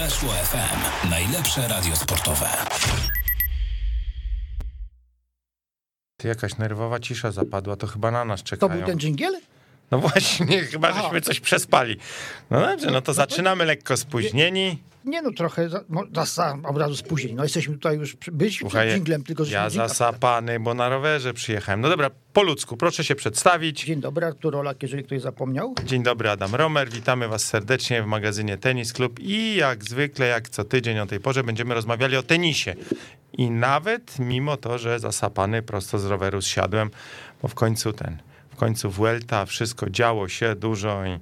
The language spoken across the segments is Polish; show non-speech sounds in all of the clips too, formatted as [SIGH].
Weszło FM. Najlepsze radio sportowe. Ty jakaś nerwowa cisza zapadła, to chyba na nas czekają. To był ten dżingiel? No właśnie, [LAUGHS] chyba Aha. żeśmy coś przespali. No dobrze, no to zaczynamy lekko spóźnieni. Nie no, trochę, za, no, za, od razu spóźnieni. No jesteśmy tutaj już, przed Słuchaj, dżinglem, tylko że ja zasapany, bo na rowerze przyjechałem. No dobra, po ludzku, proszę się przedstawić. Dzień dobry, Artur Olak, jeżeli ktoś zapomniał. Dzień dobry, Adam Romer. Witamy Was serdecznie w magazynie Tenis Club i jak zwykle, jak co tydzień o tej porze będziemy rozmawiali o tenisie. I nawet mimo to, że zasapany prosto z roweru zsiadłem, bo w końcu ten, końcu Vuelta, wszystko działo się dużo i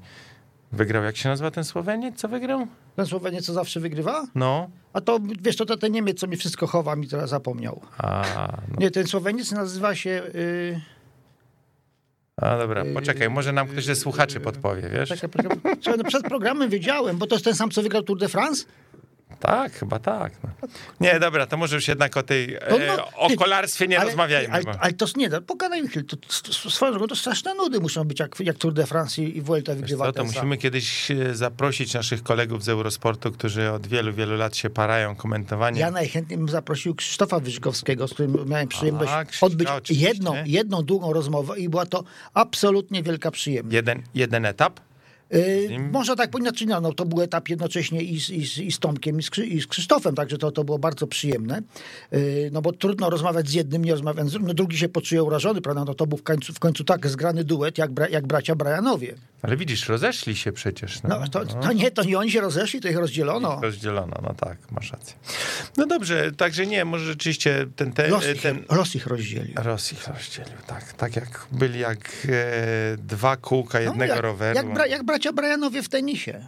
wygrał, jak się nazywa ten Słoweniec, co wygrał? Ten Słoweniec co zawsze wygrywa? No, A to, wiesz, to, to ten Niemiec, co mi wszystko chowa, mi teraz zapomniał. a, no, Nie, ten Słoweniec nazywa się... Yy, a dobra, poczekaj, może nam ktoś ze słuchaczy podpowie, wiesz? czekaj, czekaj, słuchaj, no przed programem wiedziałem, bo to jest ten sam, co wygrał Tour de France? Tak, chyba tak. No. Nie, dobra, to może już jednak o tej, No, e, no, o ty- kolarstwie nie ale, rozmawiajmy. Ale, ale to nie, no, pogadajmy chwilę. To, to, to, swoją drogą to straszne nudy muszą być, jak, jak Tour de France i, Vuelta wygrywa to sam. musimy kiedyś e, zaprosić naszych kolegów z Eurosportu, którzy od wielu, wielu lat się parają komentowaniem. Ja najchętniej bym zaprosił Krzysztofa Wyżykowskiego, z którym miałem przyjemność A, odbyć jedną, jedną długą rozmowę i była to absolutnie wielka przyjemność. Jeden, jeden etap? Yy, nim? można tak inaczej, no, no, to był etap jednocześnie i z, i z, i z Tomkiem, i z, i z Krzysztofem, także to, to było bardzo przyjemne. Yy, no bo trudno rozmawiać z jednym, nie rozmawiać z drugim. No, drugi się poczuje urażony, prawda? No to był w końcu, w końcu tak zgrany duet, jak, bra, jak bracia Brianowie. Ale widzisz, rozeszli się przecież. No, No, to, to nie, to nie oni się rozeszli, to ich rozdzielono. Rozdzielono, no tak, masz rację. No dobrze, także nie, może rzeczywiście ten... ten, Los ich, ten los ich rozdzielił. Los ich rozdzielił, tak. Tak jak byli jak e, dwa kółka jednego no, jak, roweru. Jak, bra, jak bracia Brianowie w tenisie.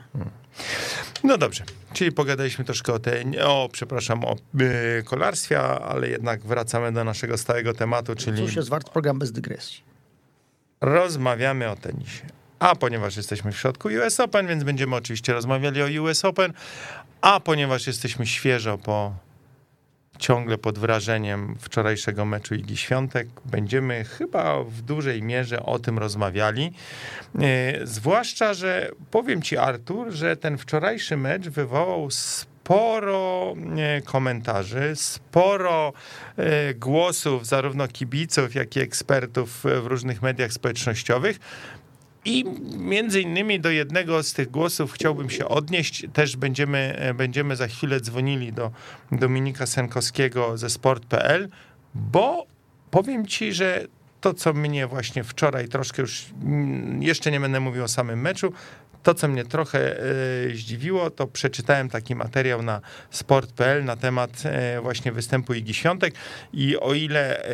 No dobrze, czyli pogadaliśmy troszkę o, te, o przepraszam, o e, kolarstwie, ale jednak wracamy do naszego stałego tematu, czyli Cóż jest wart program bez dygresji. rozmawiamy o tenisie. A ponieważ jesteśmy w środku US Open, więc będziemy oczywiście rozmawiali o US Open, a ponieważ jesteśmy świeżo po ciągle pod wrażeniem wczorajszego meczu Igi Świątek, będziemy chyba w dużej mierze o tym rozmawiali. E, Zwłaszcza, że powiem ci Artur, że ten wczorajszy mecz wywołał sporo e, komentarzy, sporo e, głosów zarówno kibiców, jak i ekspertów w różnych mediach społecznościowych. I między innymi do jednego z tych głosów chciałbym się odnieść. Też będziemy, e, będziemy za chwilę dzwonili do Dominika Senkowskiego ze sport.pl, bo powiem ci, że to, co mnie właśnie wczoraj troszkę już, mm, jeszcze nie będę mówił o samym meczu, to, co mnie trochę e, zdziwiło, to przeczytałem taki materiał na sport.pl na temat e, właśnie występu Igi Świątek i o ile e,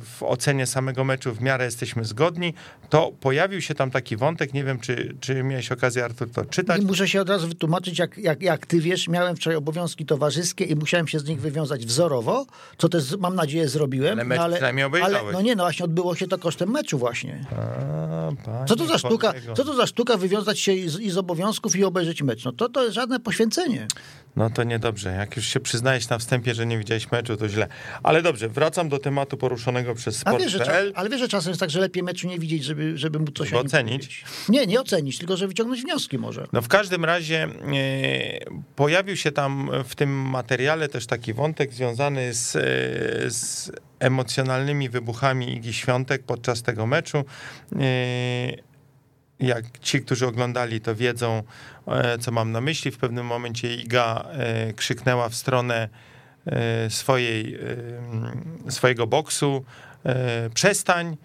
w ocenie samego meczu w miarę jesteśmy zgodni, to pojawił się tam taki wątek, nie wiem, czy, czy miałeś okazję, Artur, to czytać. I muszę się od razu wytłumaczyć, jak, jak, jak ty wiesz, miałem wczoraj obowiązki towarzyskie i musiałem się z nich wywiązać wzorowo, co też mam nadzieję zrobiłem. Ale mecz przynajmniej obejrzałeś. ale, no nie, no właśnie odbyło się to kosztem meczu właśnie. A, Co to za sztuka, co to za sztuka wywiązać się i z, i z obowiązków i obejrzeć mecz? No to, to jest żadne poświęcenie. No to niedobrze. Jak już się przyznajesz na wstępie, że nie widziałeś meczu, to źle. Ale dobrze, wracam do tematu poruszonego przez że, sport.pl. ale wiesz, że czasem jest tak, że lepiej meczu nie widzieć, żeby, żeby móc coś Żeby ocenić? Nie, nie ocenić, tylko żeby wyciągnąć wnioski może. No w każdym razie e, pojawił się tam w tym materiale też taki wątek związany z, e, z emocjonalnymi wybuchami Igi Świątek podczas tego meczu. E, jak ci, którzy oglądali, to wiedzą, e, co mam na myśli. W pewnym momencie Iga e, krzyknęła w stronę e, swojej, swojego boksu przestań.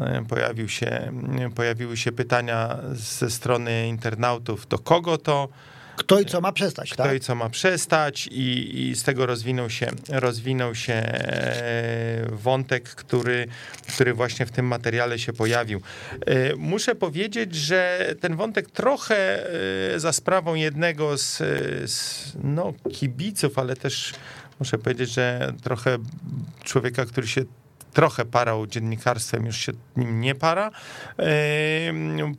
E, Pojawił się, pojawiły się pytania ze strony internautów, do kogo to, Kto i co ma przestać, kto tak? i co ma przestać i, i z tego rozwinął się, rozwinął się e, wątek, który, który właśnie w tym materiale się pojawił. E, Muszę powiedzieć, że ten wątek trochę e, za sprawą jednego z, z no, kibiców, ale też muszę powiedzieć, że trochę człowieka, który się trochę parał dziennikarstwem, już się nim nie para,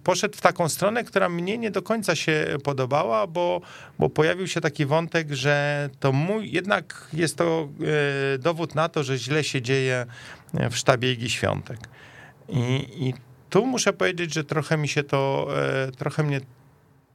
poszedł w taką stronę, która mnie nie do końca się podobała, bo, bo pojawił się taki wątek, że to mój, jednak jest to e, dowód na to, że źle się dzieje w sztabie Igi Świątek. I, i tu muszę powiedzieć, że trochę mi się to, e, trochę mnie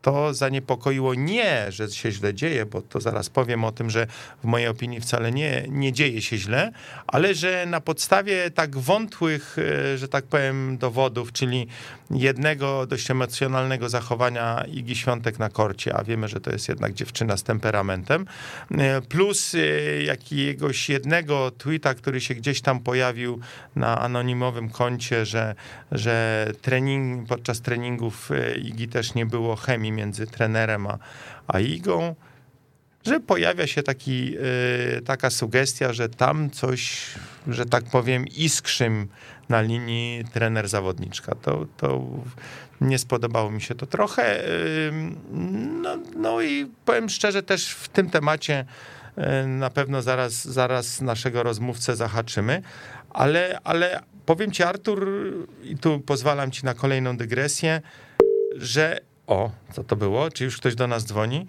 to zaniepokoiło nie, że się źle dzieje, bo to zaraz powiem o tym, że w mojej opinii wcale nie, nie dzieje się źle, ale że na podstawie tak wątłych, e, że tak powiem, dowodów, czyli jednego dość emocjonalnego zachowania Igi Świątek na korcie, a wiemy, że to jest jednak dziewczyna z temperamentem, e, plus e, jakiegoś jednego tweeta, który się gdzieś tam pojawił na anonimowym koncie, że, że trening, podczas treningów Igi też nie było chemii między trenerem a, a Igą, że pojawia się taki, y, taka sugestia, że tam coś, że tak powiem, iskrzym na linii trener-zawodniczka. To, to nie spodobało mi się to trochę. No, no i powiem szczerze, też w tym temacie y, na pewno zaraz, zaraz naszego rozmówcę zahaczymy, ale, ale powiem ci, Artur, i tu pozwalam ci na kolejną dygresję, że o, co to było? Czy już ktoś do nas dzwoni?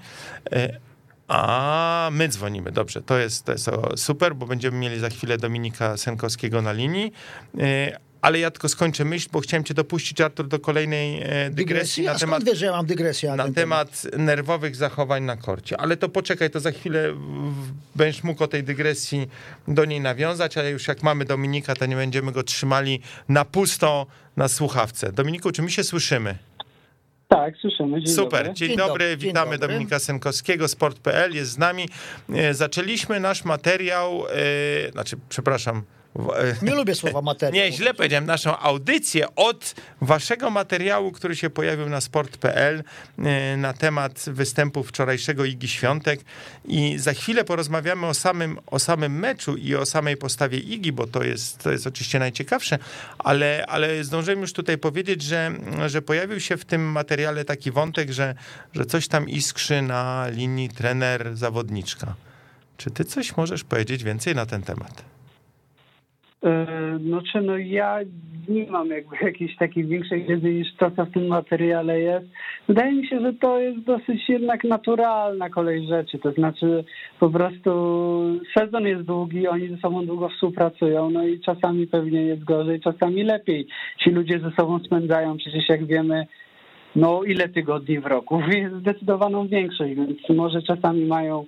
E, a my dzwonimy, dobrze, to jest, to jest super, bo będziemy mieli za chwilę Dominika Senkowskiego na linii. E, ale ja tylko skończę myśl, bo chciałem cię dopuścić, Artur, do kolejnej dygresji, dygresji? na temat, wiesz, że ja mam dygresję na, na temat nerwowych zachowań na korcie. Ale to poczekaj, to za chwilę będziesz mógł o tej dygresji do niej nawiązać, ale już jak mamy Dominika, to nie będziemy go trzymali na pusto na słuchawce. Dominiku, czy my się słyszymy? Tak, słyszymy. Dzień Super, dobry. dzień, dzień dobry, witamy dobry. Dominika Senkowskiego, Sport.pl jest z nami. E, zaczęliśmy nasz materiał, yy, znaczy, przepraszam, nie lubię słowa materiał. Nie, źle powiedziałem, naszą audycję od waszego materiału, który się pojawił na sport.pl e, na temat występu wczorajszego Igi Świątek i za chwilę porozmawiamy o samym, o samym meczu i o samej postawie Igi, bo to jest, to jest oczywiście najciekawsze, ale, ale zdążyłem już tutaj powiedzieć, że, że pojawił się w tym materiale taki wątek, że, że coś tam iskrzy na linii trener-zawodniczka. Czy ty coś możesz powiedzieć więcej na ten temat? Znaczy, no ja nie mam jakby jakiejś takiej większej wiedzy niż to, co w tym materiale jest. Wydaje mi się, że to jest dosyć jednak naturalna kolej rzeczy. To znaczy po prostu sezon jest długi, oni ze sobą długo współpracują, no i czasami pewnie jest gorzej, czasami lepiej. Ci ludzie ze sobą spędzają przecież jak wiemy, no ile tygodni w roku? [LAUGHS] Zdecydowaną większość, więc może czasami mają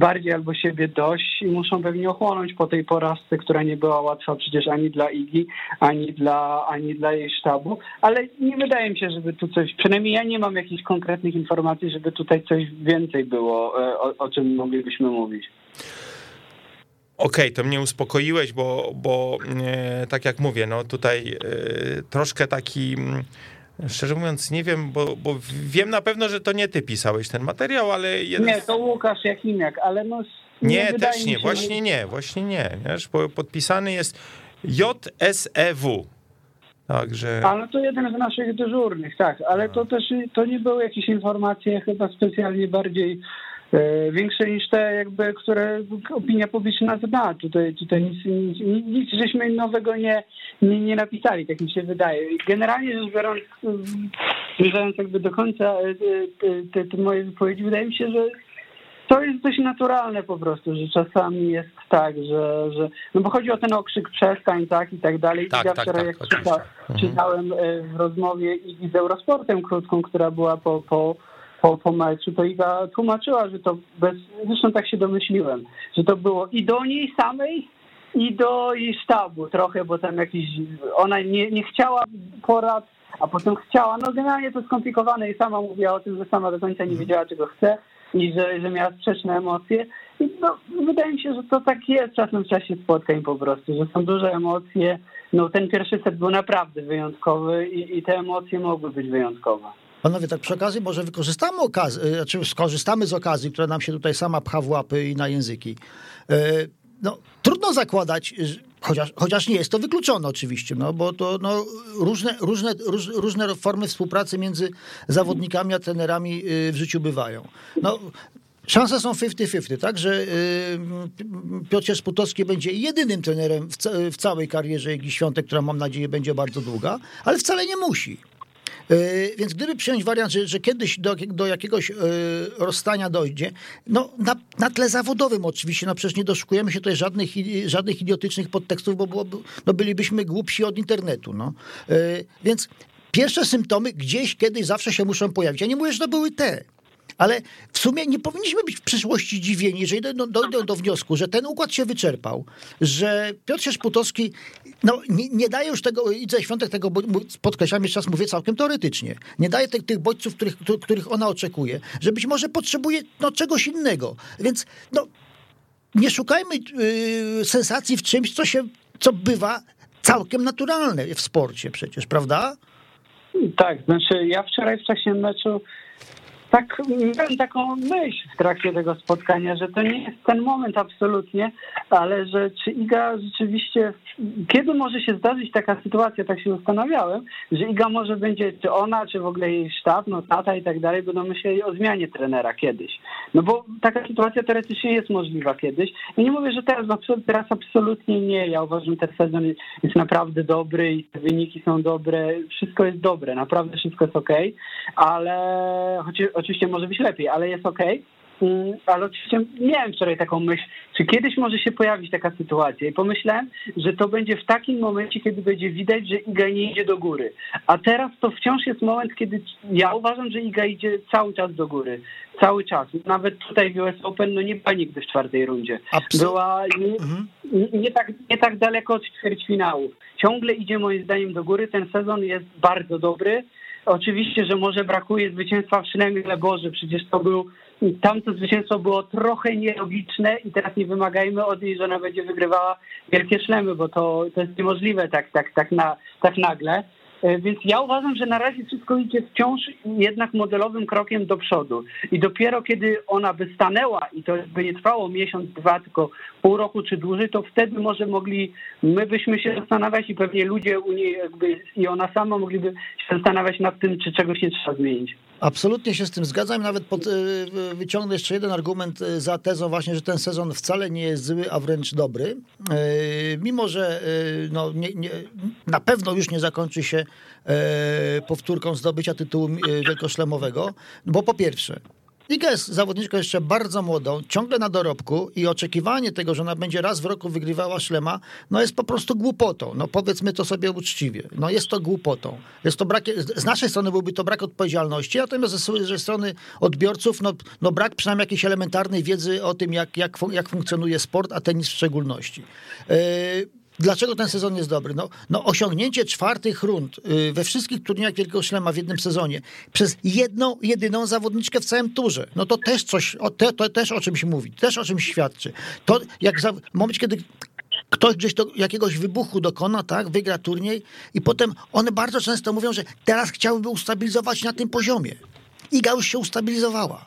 bardziej albo siebie dość i muszą pewnie ochłonąć po tej porażce, która nie była łatwa przecież ani dla Igi, ani dla, ani dla jej sztabu, ale nie wydaje mi się, żeby tu coś, przynajmniej ja nie mam jakichś konkretnych informacji, żeby tutaj coś więcej było, e, o, o czym moglibyśmy mówić. Okej, okay, to mnie uspokoiłeś, bo, bo e, tak jak mówię, no tutaj e, troszkę taki mm, Szczerze mówiąc, nie wiem, bo, bo wiem na pewno, że to nie ty pisałeś ten materiał, ale. Jeden... Nie, to Łukasz Jakimiak, ale no. Nie, nie też nie, właśnie że... nie, właśnie nie. Wiesz, bo podpisany jest JSEW. Także... Ale to jeden z naszych dyżurnych, tak, ale to też to nie były jakieś informacje chyba specjalnie bardziej większe niż te, jakby, które opinia publiczna zna. Tutaj, tutaj nic, nic, nic żeśmy nowego nie, nie, nie napisali, tak mi się wydaje. Generalnie rzecz biorąc, zmierzając jakby do końca e, te, te moje wypowiedzi, wydaje mi się, że to jest dość naturalne po prostu, że czasami jest tak, że, że no bo chodzi o ten okrzyk przestań, tak i tak dalej. Tak, ja tak, wczoraj tak, jak czyta, mhm. czytałem e, w rozmowie i z Eurosportem krótką, która była po, po po, po meczu, to Iga tłumaczyła, że to bez, zresztą tak się domyśliłem, że to było i do niej samej, i do jej sztabu trochę, bo tam jakiś, ona nie, nie chciała porad, a potem chciała, no generalnie to skomplikowane i sama mówiła o tym, że sama do końca nie wiedziała, czego chce i że, że miała sprzeczne emocje. I no, wydaje mi się, że to tak jest czasem w czasie spotkań po prostu, że są duże emocje. No ten pierwszy set był naprawdę wyjątkowy i, i te emocje mogły być wyjątkowe. Panowie, tak przy okazji może wykorzystamy okazję, e, znaczy skorzystamy z okazji, która nam się tutaj sama pcha w łapy i na języki. E, no, trudno zakładać, chociaż, chociaż nie jest to wykluczone oczywiście, no, bo to no, różne, różne, róż, różne formy współpracy między zawodnikami a trenerami e, w życiu bywają. No, Szanse są 50-50, tak, że Piotr Sputowski będzie jedynym trenerem w, całej karierze Igi Świątek, która mam nadzieję będzie bardzo długa, ale wcale nie musi. E, więc gdyby przyjąć wariant, że, że kiedyś do, do jakiegoś e, rozstania dojdzie, no na, na tle zawodowym oczywiście, no przecież nie doszukujemy się tutaj żadnych, żadnych idiotycznych podtekstów, bo byłoby, no bylibyśmy głupsi od internetu. No. E, więc pierwsze symptomy gdzieś, kiedyś, zawsze się muszą pojawić. Ja nie mówię, że to były te. Ale w sumie nie powinniśmy być w przyszłości zdziwieni, jeżeli dojdą, dojdą do wniosku, że ten układ się wyczerpał, że Piotr Szputowski no, nie, nie daje już tego, Idze Świątek tego, podkreślam, jeszcze raz mówię całkiem teoretycznie, nie daje tych, tych bodźców, których, których ona oczekuje, że być może potrzebuje no, czegoś innego. Więc no, nie szukajmy y, sensacji w czymś, co się, co bywa całkiem naturalne w sporcie przecież, prawda? Tak, znaczy ja wczoraj w czasie meczu tak miałem taką myśl w trakcie tego spotkania, że to nie jest ten moment absolutnie, ale że czy Iga rzeczywiście, kiedy może się zdarzyć taka sytuacja, tak się zastanawiałem, że Iga może będzie, czy ona, czy w ogóle jej sztab, no tata i tak dalej, będą myśleli o zmianie trenera kiedyś. No bo taka sytuacja teoretycznie jest możliwa kiedyś. I nie mówię, że teraz, absol- teraz absolutnie nie. Ja uważam, że ten sezon jest naprawdę dobry i te wyniki są dobre. Wszystko jest dobre, naprawdę wszystko jest okej, ale choć, oczywiście może być lepiej, ale jest okej. Mm, Ale oczywiście miałem wczoraj taką myśl, czy kiedyś może się pojawić taka sytuacja i pomyślałem, że to będzie w takim momencie, kiedy będzie widać, że Iga nie idzie do góry. A teraz to wciąż jest moment, kiedy ja uważam, że Iga idzie cały czas do góry. Cały czas. Nawet tutaj w US Open no nie była nigdy w czwartej rundzie. Absol- Była nie, nie, nie, tak, nie tak daleko od ćwierćfinału. Ciągle idzie moim zdaniem do góry. Ten sezon jest bardzo dobry. Oczywiście, że może brakuje zwycięstwa w Szlemie Boże, przecież to był, tamto zwycięstwo było trochę nielogiczne i teraz nie wymagajmy od niej, że ona będzie wygrywała wielkie szlemy, bo to, to jest niemożliwe tak, tak, tak, na, tak nagle. E, Więc ja uważam, że na razie wszystko idzie wciąż jednak modelowym krokiem do przodu. I dopiero kiedy ona by stanęła i to by nie trwało miesiąc, dwa, tylko pół roku czy dłużej, to wtedy może mogli, my byśmy się zastanawiać i pewnie ludzie u niej jakby i ona sama mogliby się zastanawiać nad tym, czy czegoś nie trzeba zmienić. Absolutnie się z tym zgadzam. Nawet pod, y, wyciągnę jeszcze jeden argument y, za tezą właśnie, że ten sezon wcale nie jest zły, a wręcz dobry. Y, Mimo, że no, nie, nie, na pewno już nie zakończy się powtórką zdobycia tytułu wielkoszlemowego, bo po pierwsze, Iga jest zawodniczką jeszcze bardzo młodą, ciągle na dorobku i oczekiwanie tego, że ona będzie raz w roku wygrywała szlema, no jest po prostu głupotą. No powiedzmy to sobie uczciwie. No jest to głupotą. Jest to brak, z naszej strony byłby to brak odpowiedzialności, natomiast ze, ze strony odbiorców, no, no brak przynajmniej jakiejś elementarnej wiedzy o tym, jak, jak, jak funkcjonuje sport, a tenis w szczególności. Yy, Dlaczego ten sezon jest dobry? No, no osiągnięcie czwartych rund y, we wszystkich turniejach Wielkiego Szlema w jednym sezonie przez jedną, jedyną zawodniczkę w całym turze. No to też coś, o, te, to też o czymś mówi, też o czymś świadczy. To jak za, w momencie, kiedy ktoś gdzieś jakiegoś wybuchu dokona, tak, wygra turniej i potem one bardzo często mówią, że teraz chciałyby ustabilizować na tym poziomie. Iga już się ustabilizowała.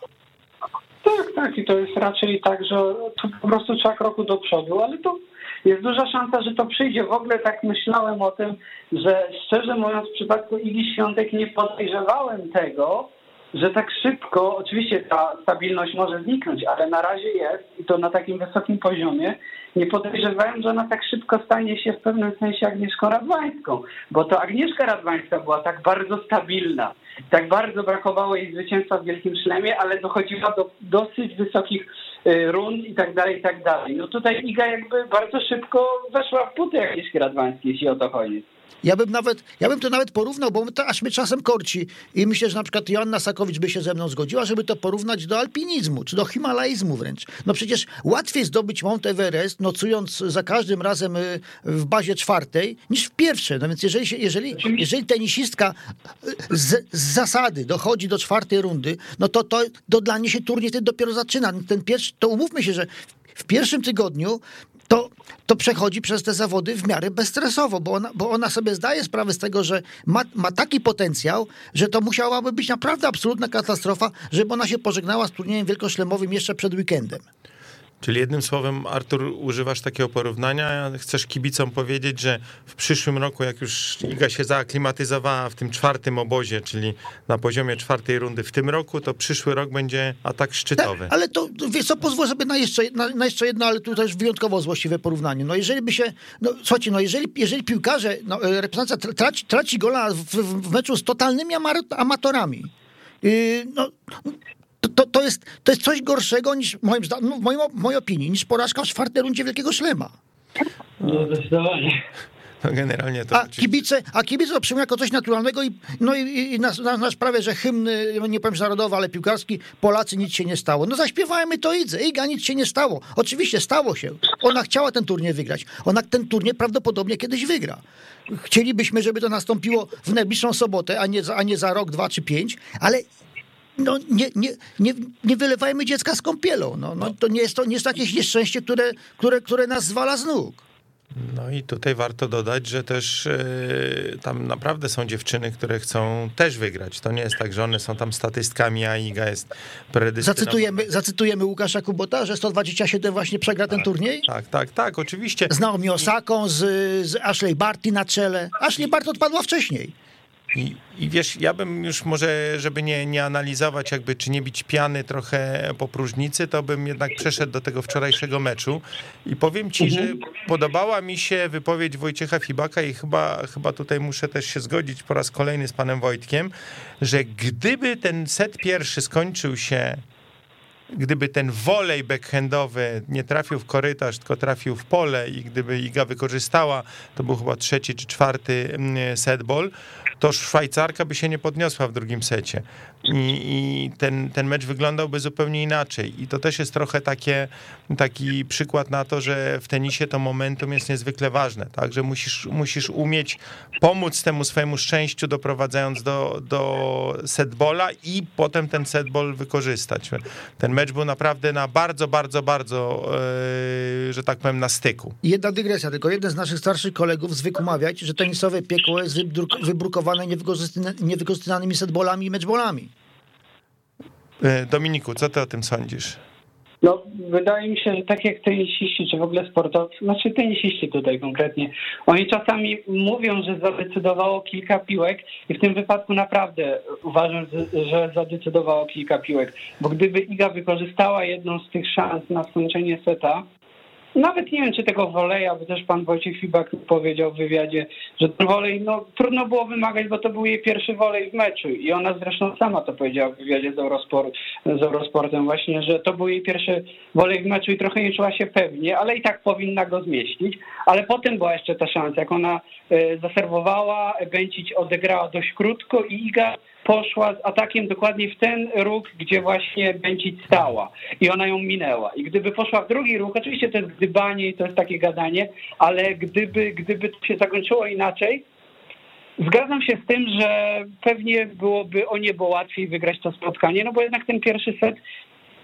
Tak, tak i to jest raczej tak, że tu po prostu trzeba kroku do przodu, ale to jest duża szansa, że to przyjdzie. W ogóle tak myślałem o tym, że szczerze mówiąc w przypadku Igi Świątek nie podejrzewałem tego, że tak szybko, oczywiście ta stabilność może zniknąć, ale na razie jest i to na takim wysokim poziomie. Nie podejrzewałem, że ona tak szybko stanie się w pewnym sensie Agnieszką Radwańską, bo to Agnieszka Radwańska była tak bardzo stabilna, tak bardzo brakowało jej zwycięstwa w Wielkim Szlemie, ale dochodziła do dosyć wysokich y, rund i tak dalej, i tak dalej. No tutaj Iga jakby bardzo szybko weszła w buty Agnieszki Radwańskiej, jeśli o to chodzi. Ja bym nawet, ja bym to nawet porównał, bo to aż mnie czasem korci i myślę, że na przykład Joanna Sakowicz by się ze mną zgodziła, żeby to porównać do alpinizmu, czy do himalaizmu wręcz. No przecież łatwiej zdobyć Mount Everest, nocując za każdym razem y, w bazie czwartej, niż w pierwszej. No więc jeżeli, jeżeli, jeżeli tenisistka y, z, z zasady dochodzi do czwartej rundy, no to, to, to dla niej się turniej ten dopiero zaczyna. Ten pierwszy, to umówmy się, że w pierwszym tygodniu to, to przechodzi przez te zawody w miarę bezstresowo, bo ona, bo ona sobie zdaje sprawę z tego, że ma, ma taki potencjał, że to musiałaby być naprawdę absolutna katastrofa, żeby ona się pożegnała z turniejem wielkoszlemowym jeszcze przed weekendem. Czyli jednym słowem, Artur, używasz takiego porównania. Chcesz kibicom powiedzieć, że w przyszłym roku, jak już Iga się zaaklimatyzowała w tym czwartym obozie, czyli na poziomie czwartej rundy w tym roku, to przyszły rok będzie atak szczytowy. Tak, ale to, wiesz co, pozwól sobie na jeszcze, na, na jeszcze jedno, ale tu też wyjątkowo złośliwe porównanie. No jeżeli by się, no słuchajcie, no jeżeli, jeżeli piłkarze, no, reprezentacja tra- traci, traci gola w, w, meczu z totalnymi amatorami, yy, no, to, to, to, jest, to jest coś gorszego niż, moim, no, w, moim, w mojej opinii, niż porażka w czwartej rundzie Wielkiego Szlema. No zdecydowanie. No generalnie to A kibice, a kibice to przyjmują jako coś naturalnego i, no i, i prawie, że hymn, no nie powiem że narodowy, ale piłkarski, Polacy nic się nie stało. No zaśpiewajmy to Idze. Iga nic się nie stało. Oczywiście stało się. Ona chciała ten turniej wygrać. Ona ten turniej prawdopodobnie kiedyś wygra. Chcielibyśmy, żeby to nastąpiło w najbliższą sobotę, a nie, za, a nie za rok, dwa czy pięć, ale no nie, nie, nie, nie wylewajmy dziecka z kąpielą. No, no, to nie jest to nie jest jakieś nieszczęście, które, które, które nas zwala z nóg. No i tutaj warto dodać, że też yy, tam naprawdę są dziewczyny, które chcą też wygrać. To nie jest tak, że one są tam statystkami, a Iga jest predestynowana. Zacytujemy, zacytujemy Łukasza Kubota, że 127 właśnie przegra ten turniej? Tak, tak, tak, oczywiście. Z Naomi Osaką, z, z Ashley Barty na czele. Ashley Barty odpadła wcześniej. I, I wiesz, ja bym już może, żeby nie, nie analizować, jakby czy nie bić piany trochę po próżnicy, to bym jednak przeszedł do tego wczorajszego meczu. I powiem ci, że podobała mi się wypowiedź Wojciecha Fibaka i chyba, chyba tutaj muszę też się zgodzić po raz kolejny z panem Wojtkiem, że gdyby ten set pierwszy skończył się gdyby ten wolej backhandowy nie trafił w korytarz, tylko trafił w pole i gdyby Iga wykorzystała, to był chyba trzeci czy czwarty mm, set ball, to Szwajcarka by się nie podniosła w drugim secie. I, i ten, ten mecz wyglądałby zupełnie inaczej. I to też jest trochę takie, taki przykład na to, że w tenisie to momentum jest niezwykle ważne, tak? Że musisz, musisz umieć pomóc temu swojemu szczęściu, doprowadzając do, do setbola i potem ten setball wykorzystać. Ten mecz był naprawdę na bardzo, bardzo, bardzo, yy, że tak powiem, na styku. Jedna dygresja, tylko jeden z naszych starszych kolegów zwykł mawiać, że tenisowe piekło jest wybrukowane niewykorzystanymi setbolami i meczbolami. E, Dominiku, co ty o tym sądzisz? No, wydaje mi się, że tak jak tenisiści, czy w ogóle sportowcy, znaczy tenisiści tutaj konkretnie, oni czasami mówią, że zadecydowało kilka piłek i w tym wypadku naprawdę uważam, że zadecydowało kilka piłek, bo gdyby Iga wykorzystała jedną z tych szans na skończenie seta, nawet nie wiem, czy tego woleja, bo też pan Wojciech Fibak powiedział w wywiadzie, że wolej, no trudno było wymagać, bo to był jej pierwszy wolej w meczu. I ona zresztą sama to powiedziała w wywiadzie z, Eurosport, z Eurosportem właśnie, że to był jej pierwszy wolej w meczu i trochę nie czuła się pewnie, ale i tak powinna go zmieścić, ale potem była jeszcze ta szansa, jak ona e, zaserwowała, Bęcić odegrała dość krótko i Iga poszła z atakiem dokładnie w ten róg, gdzie właśnie Bęcić stała i ona ją minęła. I gdyby poszła w drugi róg, oczywiście to jest gdybanie i to jest takie gadanie, ale gdyby, gdyby to się zakończyło inaczej, Zgadzam się z tym, że pewnie byłoby o niebo łatwiej wygrać to spotkanie, no bo jednak ten pierwszy set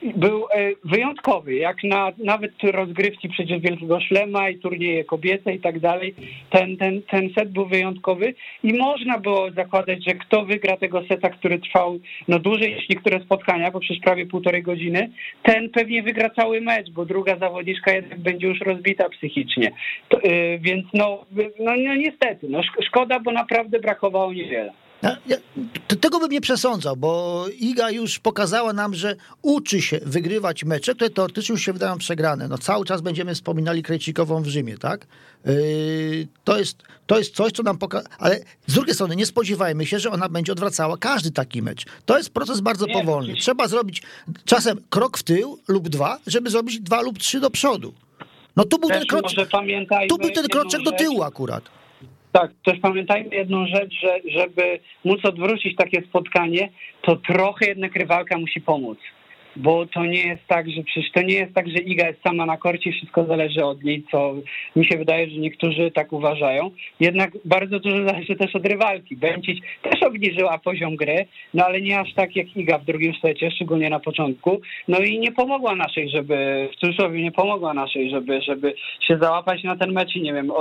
był e, wyjątkowy, jak na nawet rozgrywki przecież Wielkiego Szlema i turnieje kobiece i tak dalej. Ten, ten, ten set był wyjątkowy i można było zakładać, że kto wygra tego seta, który trwał no dłużej niż niektóre spotkania, bo przecież prawie półtorej godziny, ten pewnie wygra cały mecz, bo druga zawodniczka jednak będzie już rozbita psychicznie. To, yy, więc no, no, no niestety, no szkoda, bo naprawdę brakowało niewiele. Ja, ja, tego bym nie przesądzał, bo Iga już pokazała nam, że uczy się wygrywać mecze, które teoretycznie już się wydają przegrane. No cały czas będziemy wspominali Krejcikową w Rzymie, tak? Yy, to, jest, to jest coś, co nam pokazuje, ale z drugiej strony nie spodziewajmy się, że ona będzie odwracała każdy taki mecz. To jest proces bardzo nie, powolny. Trzeba zrobić czasem krok w tył lub dwa, żeby zrobić dwa lub trzy do przodu. No tu był ten, kroczek, tu był ten kroczek do tyłu akurat. Tak, też pamiętajmy jedną rzecz, że żeby móc odwrócić takie spotkanie, to trochę jednak rywalka musi pomóc bo to nie jest tak, że przecież to nie jest tak, że Iga jest sama na korcie, wszystko zależy od niej, co mi się wydaje, że niektórzy tak uważają. Jednak bardzo dużo zależy też od rywalki. Bęcić też obniżyła poziom gry, no ale nie aż tak jak Iga w drugim secie, szczególnie na początku. No i nie pomogła naszej, żeby, w cudzysłowie nie pomogła naszej, żeby, żeby się załapać na ten mecz i nie wiem,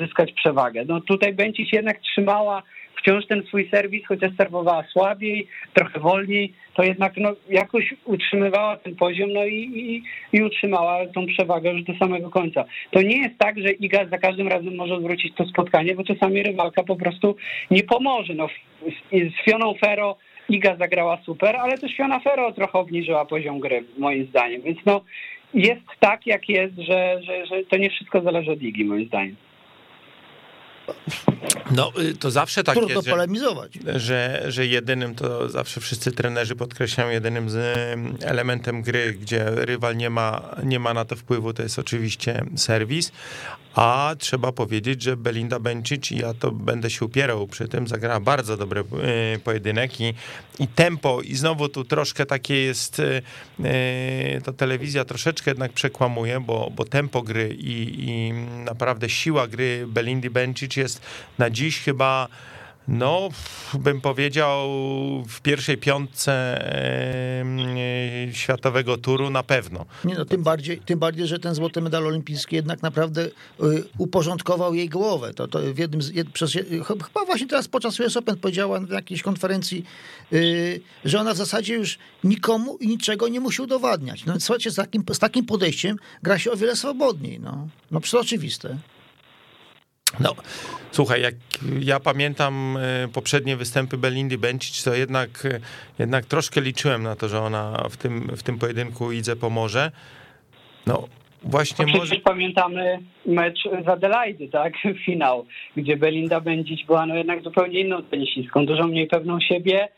zyskać przewagę. No tutaj Bęcić jednak trzymała wciąż ten swój serwis, chociaż serwowała słabiej, trochę wolniej, to jednak no, jakoś utrzymywała ten poziom no i, i, i utrzymała tą przewagę już do samego końca. To nie jest tak, że Iga za każdym razem może odwrócić to spotkanie, bo czasami rywalka po prostu nie pomoże. No, z, Fioną Ferro Iga zagrała super, ale też Fiona Ferro trochę obniżyła poziom gry, moim zdaniem. Więc no, jest tak, jak jest, że, że, że to nie wszystko zależy od Igi, moim zdaniem. No, y, to zawsze tak Trudno jest, że, polemizować. że, że jedynym, to zawsze wszyscy trenerzy podkreślają, jedynym z em, elementem gry, gdzie rywal nie ma, nie ma na to wpływu, to jest oczywiście serwis, a trzeba powiedzieć, że Belinda Bencic, i ja to będę się upierał przy tym, zagrała bardzo dobry y, pojedynek i, i tempo, i znowu tu troszkę takie jest, y, y, to telewizja troszeczkę jednak przekłamuje, bo, bo tempo gry i, i naprawdę siła gry Belindy Bencic jest na dziś chyba no, bym powiedział, w pierwszej piątce e, światowego turu na pewno. Nie no, tym bardziej, tym bardziej, że ten złoty medal olimpijski jednak naprawdę y, uporządkował jej głowę. To, to w jednym z, przez, chyba właśnie teraz podczas US Open powiedziała w jakiejś konferencji, y, że ona w zasadzie już nikomu i niczego nie musi udowadniać. No słuchajcie, z takim, z takim podejściem gra się o wiele swobodniej. No, no przecież oczywiste. No, słuchaj, jak ja pamiętam e, poprzednie występy Belindy Bencic, to jednak, e, jednak troszkę liczyłem na to, że ona w tym, w tym pojedynku Idze pomoże. No, właśnie No może... przecież pamiętamy mecz z Adelaide, tak? [LAUGHS] Finał, gdzie Belinda Będzić była no jednak zupełnie inną tenisistką, dużo mniej pewną siebie.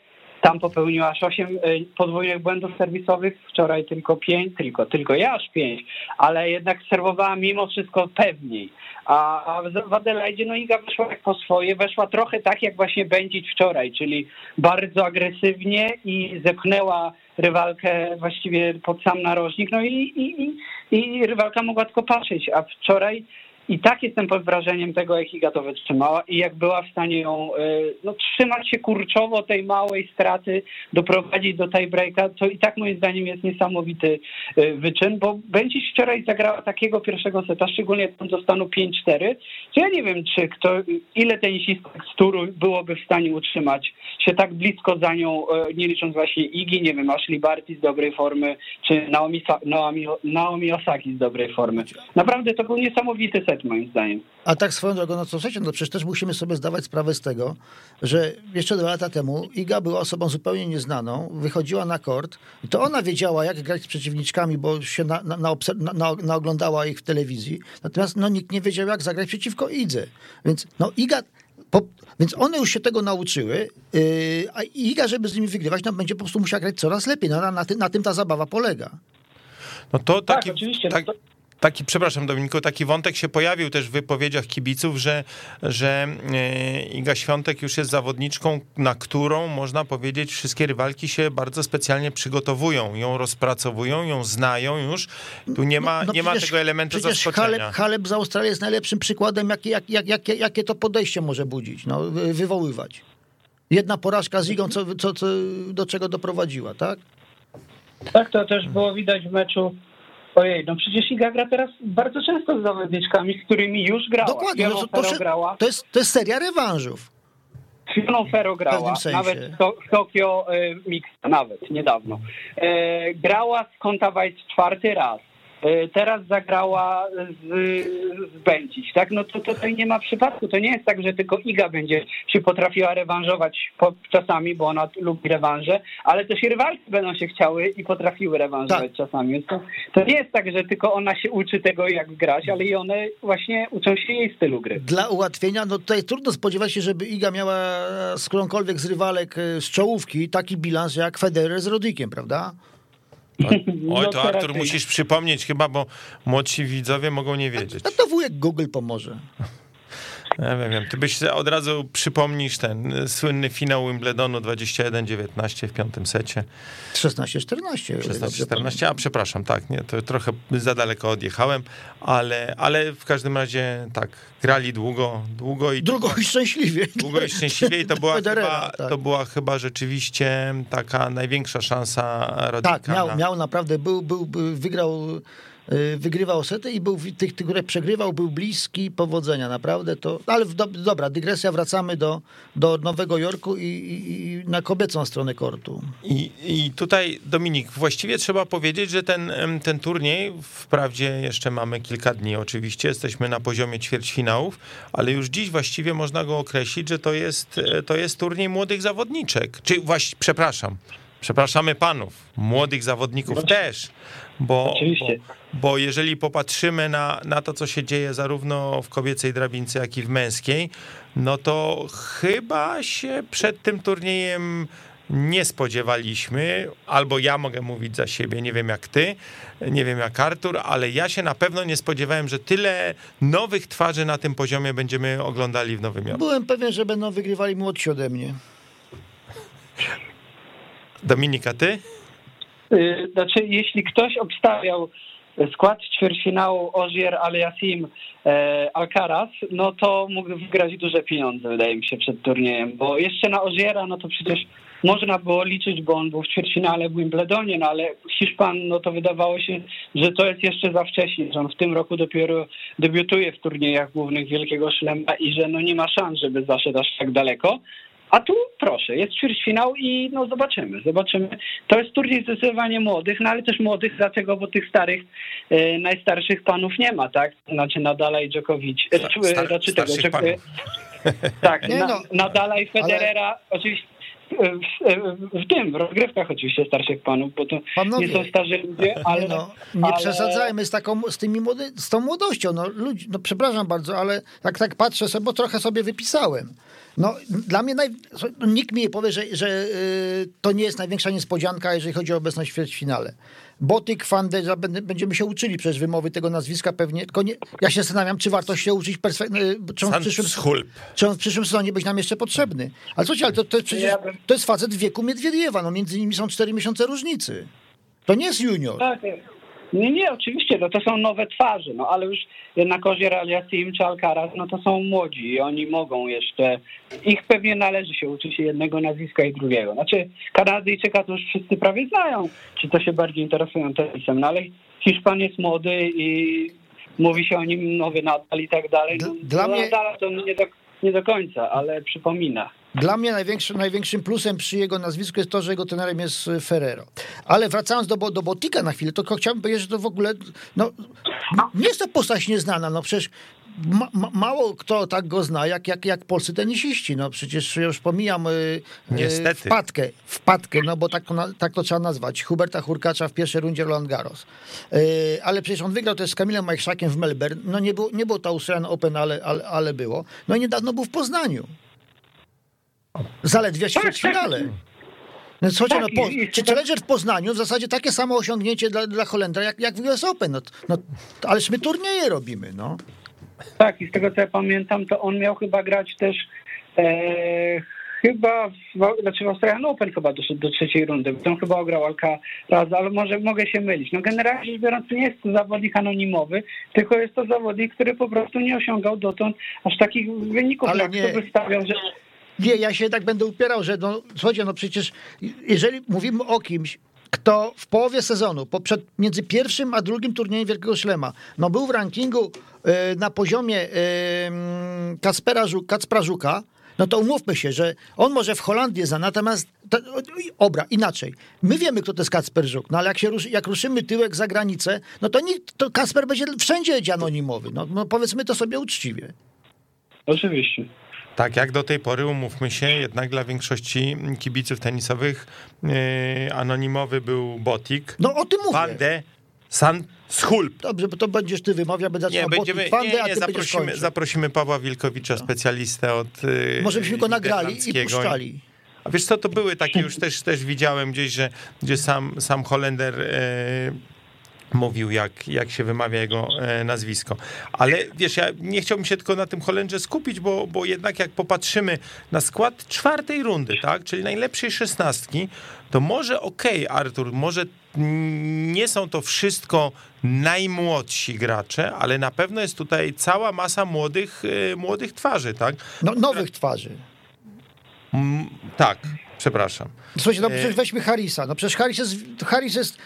Tam popełniła aż 8 podwójnych błędów serwisowych, wczoraj tylko 5, tylko, tylko ja aż 5, ale jednak serwowała mimo wszystko pewniej. A, w Adelaide no Iga weszła jak po swoje, weszła trochę tak jak właśnie Będzić wczoraj, czyli bardzo agresywnie i zepchnęła rywalkę właściwie pod sam narożnik, no i, i, i, i rywalka mogła tylko patrzeć, a wczoraj i tak jestem pod wrażeniem tego, jak Iga to wytrzymała i jak była w stanie ją y, no, trzymać się kurczowo tej małej straty, doprowadzić do tiebreaka, to i tak moim zdaniem jest niesamowity y, wyczyn, bo Będziś wczoraj zagrała takiego pierwszego seta, szczególnie tam do stanu 5-4, że ja nie wiem, czy kto, ile tenisistek z turu byłoby w stanie utrzymać się tak blisko za nią, y, nie licząc właśnie Igi, nie wiem, Ashley Barty z dobrej formy, czy Naomi, Naomi, Naomi Osaki z dobrej formy. Naprawdę to był niesamowity set moim zdaniem. A tak swoją drogą, no co trzecie, no przecież też musimy sobie zdawać sprawę z tego, że jeszcze dwa lata temu Iga była osobą zupełnie nieznaną, wychodziła na kort i to ona wiedziała, jak grać z przeciwniczkami, bo się na, na, na, obser- na, na, naoglądała ich w telewizji. Natomiast no, nikt nie wiedział, jak zagrać przeciwko Idze. Więc no Iga... Po, więc one już się tego nauczyły, yy, a Iga, żeby z nimi wygrywać, no będzie po prostu musiała grać coraz lepiej. No, na, na, tym, na tym ta zabawa polega. No to Tak, taki, oczywiście. tak, To- taki, przepraszam Dominiku, taki wątek się pojawił też w wypowiedziach kibiców, że, że e, Iga Świątek już jest zawodniczką, na którą można powiedzieć wszystkie rywalki się bardzo specjalnie przygotowują, ją rozpracowują, ją znają już. Tu nie ma, No nie ma przecież- tego elementu przecież zaskoczenia. Halep, Halep z Australii jest najlepszym przykładem, jakie, jak, jak, jakie, jakie to podejście może budzić, no, wy- wywoływać. Jedna porażka z Igą, co, co, co, do czego doprowadziła, tak? Tak, to też było widać w meczu. Ojej, no przecież Iga gra teraz bardzo często z zawodniczkami, z którymi już grała. Dokładnie, no, to, grała, to, jest, to jest seria rewanżów. Fioną Ferro grała, nawet w, to, w Tokio e, Mix, nawet niedawno. E, grała z Kontawajt czwarty raz. E, teraz zagrała z, z Będzić, tak? No to tutaj nie ma przypadku. To nie jest tak, że tylko Iga będzie się potrafiła rewanżować po, czasami, bo ona lubi rewanże, ale też i rywalki będą się chciały i potrafiły rewanżować Tak. czasami. To, to nie jest tak, że tylko ona się uczy tego, jak grać, ale i one właśnie uczą się jej stylu gry. Dla ułatwienia, no tutaj trudno spodziewać się, żeby Iga miała z którąkolwiek z rywalek e, z czołówki taki bilans jak Federer z Rodikiem, prawda? [LAUGHS] Oj, No to Artur musisz przypomnieć chyba, bo młodsi widzowie mogą nie wiedzieć. No to wujek Google pomoże. Ja wiem, wiem. Ty byś od razu przypomnisz ten y, słynny finał Wimbledonu 21-19 w piątym secie. 16-14. o ile dobrze 16-14, a przepraszam, tak, nie, to trochę za daleko odjechałem, ale, ale w każdym razie tak, grali długo, długo i Długo i szczęśliwie. długo i szczęśliwie i to była, [LAUGHS] Federera, chyba, tak. to była chyba rzeczywiście taka największa szansa Rodrika. Tak, miał, miał naprawdę, był, był, był wygrał, wygrywał sety i był tych, które przegrywał, był bliski powodzenia, naprawdę to, ale do, dobra, dygresja, wracamy do, do Nowego Jorku i, i, i na kobiecą stronę kortu. I, I tutaj, Dominik, właściwie trzeba powiedzieć, że ten, ten turniej, wprawdzie jeszcze mamy kilka dni oczywiście, jesteśmy na poziomie ćwierćfinałów, ale już dziś właściwie można go określić, że to jest, e, to jest turniej młodych zawodniczek. Czy właśnie, przepraszam, Przepraszamy panów, młodych zawodników też, bo, bo, bo jeżeli popatrzymy na, na to, co się dzieje zarówno w kobiecej drabince, jak i w męskiej, no to chyba się przed tym turniejem nie spodziewaliśmy, albo ja mogę mówić za siebie, nie wiem jak ty, nie wiem jak Artur, ale ja się na pewno nie spodziewałem, że tyle nowych twarzy na tym poziomie będziemy oglądali w Nowym Jorku. Byłem pewien, że będą wygrywali młodsi ode mnie. Dominika, ty? Y, Znaczy, jeśli ktoś obstawiał skład ćwierćfinału Ogier Aliasim e, Alcaraz, no to mógł wygrać duże pieniądze, wydaje mi się, przed turniejem, bo jeszcze na Ogiera, no to przecież można było liczyć, bo on był w ćwierćfinale w Wimbledonie, no ale Hiszpan, no to wydawało się, że to jest jeszcze za wcześnie, że on w tym roku dopiero debiutuje w turniejach głównych Wielkiego Szlema i że no nie ma szans, żeby zaszedł aż tak daleko. A tu proszę, jest ćwierćfinał i no zobaczymy, zobaczymy. To jest turniej zdecydowanie młodych, no ale też młodych, dlatego, bo tych starych, e, najstarszych panów nie ma, tak? Znaczy Nadala i Djokovic. E, Star- czy- star- znaczy tego, panów. Tak, Nie na, no, Nadala i Federera, oczywiście e, w, w tym, w rozgrywkach oczywiście starszych panów, bo to Panowie, nie są starzy ludzie, [LAUGHS] ale... nie, no, nie ale- przesadzajmy z, taką, z, tymi młody, z tą młodością. No, ludzi, no przepraszam bardzo, ale tak, tak patrzę sobie, bo trochę sobie wypisałem. No, dla mnie naj... no, nikt mi nie powie, że, że y, to nie jest największa niespodzianka, jeżeli chodzi o obecność w ćwierćfinale. Botyk, Fandeja, będę- będziemy się uczyli przez wymowy tego nazwiska pewnie. Tylko nie, ja się zastanawiam, czy warto się uczyć, czy on w przyszłym, czy on w przyszłym sezonie być nam jeszcze potrzebny. Ale słuchajcie, ale to, to jest przecież to jest facet w wieku Miedwiediewa, no między nimi są 4 miesiące różnicy. To nie jest junior. Tak, nie, nie, oczywiście, no to są nowe twarze, no ale już jednak Ogier Aliasim czy Alcaraz, no to są młodzi i oni mogą jeszcze, ich pewnie należy się uczyć jednego nazwiska i drugiego. Znaczy Kanadyjczyka to już wszyscy prawie znają, czy to się bardziej interesują tenisem, no ale Hiszpan jest młody i mówi się o nim nowy nadal i tak dalej. No, Dla no, mnie- Nadal to nie do, nie do końca, ale przypomina. Dla mnie największym, największym plusem przy jego nazwisku jest to, że jego trenerem jest y, Ferrero. Ale wracając do, do Botika na chwilę, to chciałbym powiedzieć, że to w ogóle no, nie jest to postać nieznana. No przecież ma, ma, mało kto tak go zna, jak, jak, jak polscy tenisiści. No przecież już pomijam y, y, Niestety. wpadkę, wpadkę, no bo tak to, na, tak to trzeba nazwać. Huberta Hurkacza w pierwszej rundzie Roland Garros. Y, ale przecież on wygrał też z Kamilem Majchrzakiem w Melbourne. No nie było, nie było to Australian Open, ale, ale, ale było. No i niedawno był w Poznaniu. Zaledwie w ćwierćfinale. No słuchajcie, Tak, no, po, i- i- czy Challenger w Poznaniu w zasadzie takie samo osiągnięcie dla, dla Holendra jak, jak w US Open. No, no, ależ my turnieje robimy, no. Tak, i z tego co ja pamiętam, to on miał chyba grać też e, chyba, w, znaczy w Australian Open chyba doszedł do trzeciej rundy, bo tam chyba ograł Alcaraz, ale może mogę się mylić. No generalnie rzecz biorąc, nie jest to zawodnik anonimowy, tylko jest to zawodnik, który po prostu nie osiągał dotąd aż takich wyników, Ale jak nie. to by stawiał, że Nie, ja się tak będę upierał, że no, słuchajcie, no przecież jeżeli mówimy o kimś, kto w połowie sezonu, między pierwszym a drugim turniejem Wielkiego Szlema, no był w rankingu e, na poziomie e, mm, Kacpera, Żu- Kacpra Żuka, no to umówmy się, że on może w Holandii zna, natomiast, to, obra, inaczej. My wiemy, kto to jest Kacper Żuk, no ale jak, się ruszy, jak ruszymy tyłek za granicę, no to, nikt, to Kacper będzie wszędzie anonimowy. No, no powiedzmy to sobie uczciwie. oczywiście. Tak, jak do tej pory, umówmy się, jednak dla większości kibiców tenisowych yy, anonimowy był Botik, No o tym mówię. Van de San Schulp. Dobrze, bo to będziesz ty wymawiał, będę Nie, będziemy, Botik, Fandę, nie, a nie będziesz zaprosimy, zaprosimy Pawła Wilkowicza, specjalistę od yy, Może byśmy go nagrali i puszczali. A wiesz co, to były takie, już też, też widziałem gdzieś, że gdzie sam, sam Holender e, mówił, jak, jak się wymawia jego e, nazwisko. Ale wiesz, ja nie chciałbym się tylko na tym Holendrze skupić, bo, bo jednak jak popatrzymy na skład czwartej rundy, tak, czyli najlepszej szesnastki, to może okej, Artur, może nie są to wszystko najmłodsi gracze, ale na pewno jest tutaj cała masa młodych, e, młodych twarzy, tak? No, nowych twarzy. Mm, tak, przepraszam. Słuchajcie, no E- przecież weźmy Harrisa. No przecież Harris jest, Harris jest,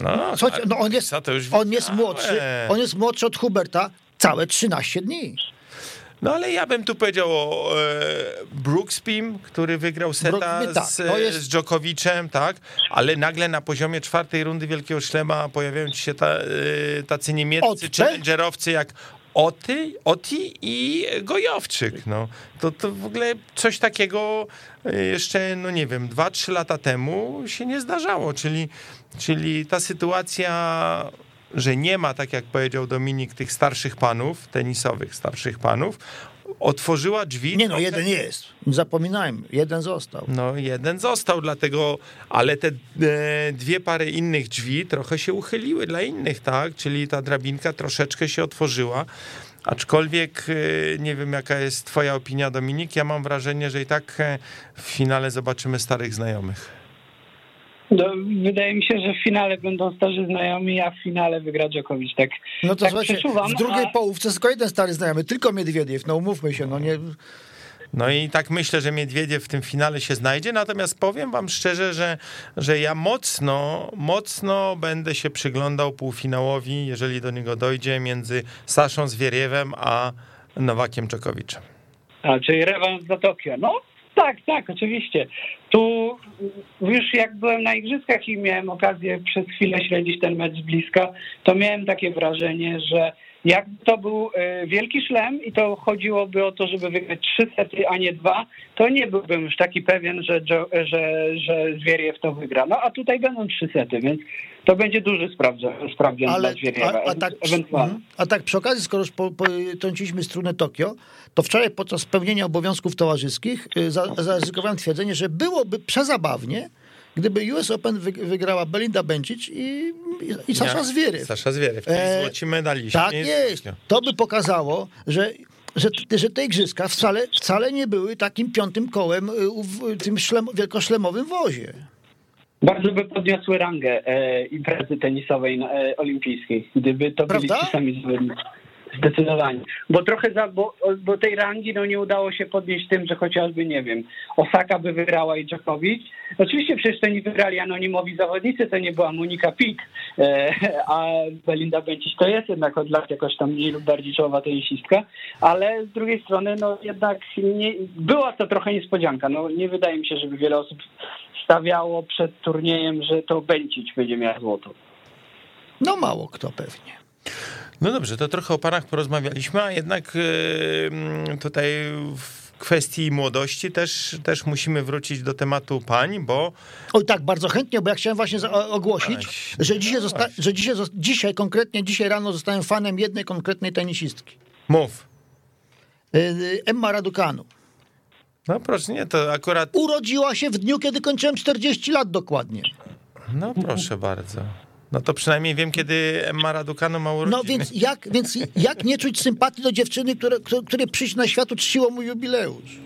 No, no on jest, to już on jest młodszy, on jest młodszy od Huberta całe 13 dni. No ale ja bym tu powiedział o e, Brookspim, który wygrał seta Brooksby, tak, z, to jest- z Djokovicem, tak? Ale nagle na poziomie czwartej rundy Wielkiego Szlema pojawiają ci się ta, e, tacy niemieccy Otce? challengerowcy jak Oty, Oti i Gojowczyk. No. To, to w ogóle coś takiego e, jeszcze, no nie wiem, 2-3 lata temu się nie zdarzało, czyli, czyli ta sytuacja że nie ma, tak jak powiedział Dominik, tych starszych panów, tenisowych starszych panów, otworzyła drzwi. Nie no, jeden jest. Zapominajmy, jeden został. No, jeden został, dlatego, ale te e, dwie pary innych drzwi trochę się uchyliły dla innych, tak? Czyli ta drabinka troszeczkę się otworzyła. Aczkolwiek e, nie wiem, jaka jest Twoja opinia, Dominik. Ja mam wrażenie, że i tak e, w finale zobaczymy starych znajomych. No, wydaje mi się, że w finale będą starzy znajomi, a w finale wygra Djokovic. Tak, no to tak słuchajcie, w drugiej a... połówce tylko jeden stary znajomy, tylko Miedwiediew, no umówmy się, no nie... No i tak myślę, że Miedwiediew w tym finale się znajdzie, natomiast powiem wam szczerze, że, że ja mocno, mocno będę się przyglądał półfinałowi, jeżeli do niego dojdzie, między Saszą Zwieriewem a Nowakiem Dżokowiczem. A, czyli rewanż za Tokio. No, tak, tak, oczywiście. Tu już jak byłem na igrzyskach i miałem okazję przez chwilę śledzić ten mecz z bliska, to miałem takie wrażenie, że jak to był e, wielki szlem i to chodziłoby o to, żeby wygrać trzy sety, a nie dwa, to nie byłbym już taki pewien, że, że, że Zwieriew to wygra. No a tutaj będą trzy sety, więc to będzie duży sprawdzian dla Zwieriewa. A, a, tak, mhm. a tak przy okazji, skoro już po, potrąciliśmy strunę Tokio, to wczoraj podczas spełnienia obowiązków towarzyskich y, zaryzykowałem twierdzenie, że byłoby przezabawnie, gdyby US Open wygrała Belinda Bencic i, i Sasza ja, Zwieryw. Sasza Zwieryw, e, złoci medaliści. Tak jest. To by pokazało, że że, że te igrzyska wcale, wcale nie były takim piątym kołem y, w tym szlem, wielkoszlemowym wozie. Bardzo by podniosły rangę e, imprezy tenisowej e, olimpijskiej, gdyby to Prawda? byli ci sami zawodnicy. Zdecydowanie. Bo trochę za, bo, bo tej rangi no, nie udało się podnieść tym, że chociażby, nie wiem, Osaka by wygrała i Djokovic. Oczywiście przecież to nie wygrali anonimowi zawodnicy, to nie była Monika Pitt, e, a Belinda Bencic to jest jednak od lat jakoś tam mniej lub bardziej czołowa tenisistka, ale z drugiej strony no jednak nie, była to trochę niespodzianka. No nie wydaje mi się, żeby wiele osób stawiało przed turniejem, że to Bencic będzie miała złoto. No mało kto pewnie. No dobrze, to trochę o panach porozmawialiśmy, a jednak yy, tutaj w kwestii młodości też, też musimy wrócić do tematu pań, bo... Oj tak, bardzo chętnie, bo ja chciałem właśnie ogłosić, że, dzisiaj, zosta- że dzisiaj, dzisiaj, konkretnie dzisiaj rano zostałem fanem jednej konkretnej tenisistki. Mów. Yy, Emma Raducanu. No proszę, nie, to akurat... Urodziła się w dniu, kiedy kończyłem 40 lat dokładnie. No proszę bardzo. No to przynajmniej wiem, kiedy Emma Raducanu ma urodziny. No więc jak, więc jak nie czuć sympatii do dziewczyny, które, które przyjść na świat uczciło mój jubileusz?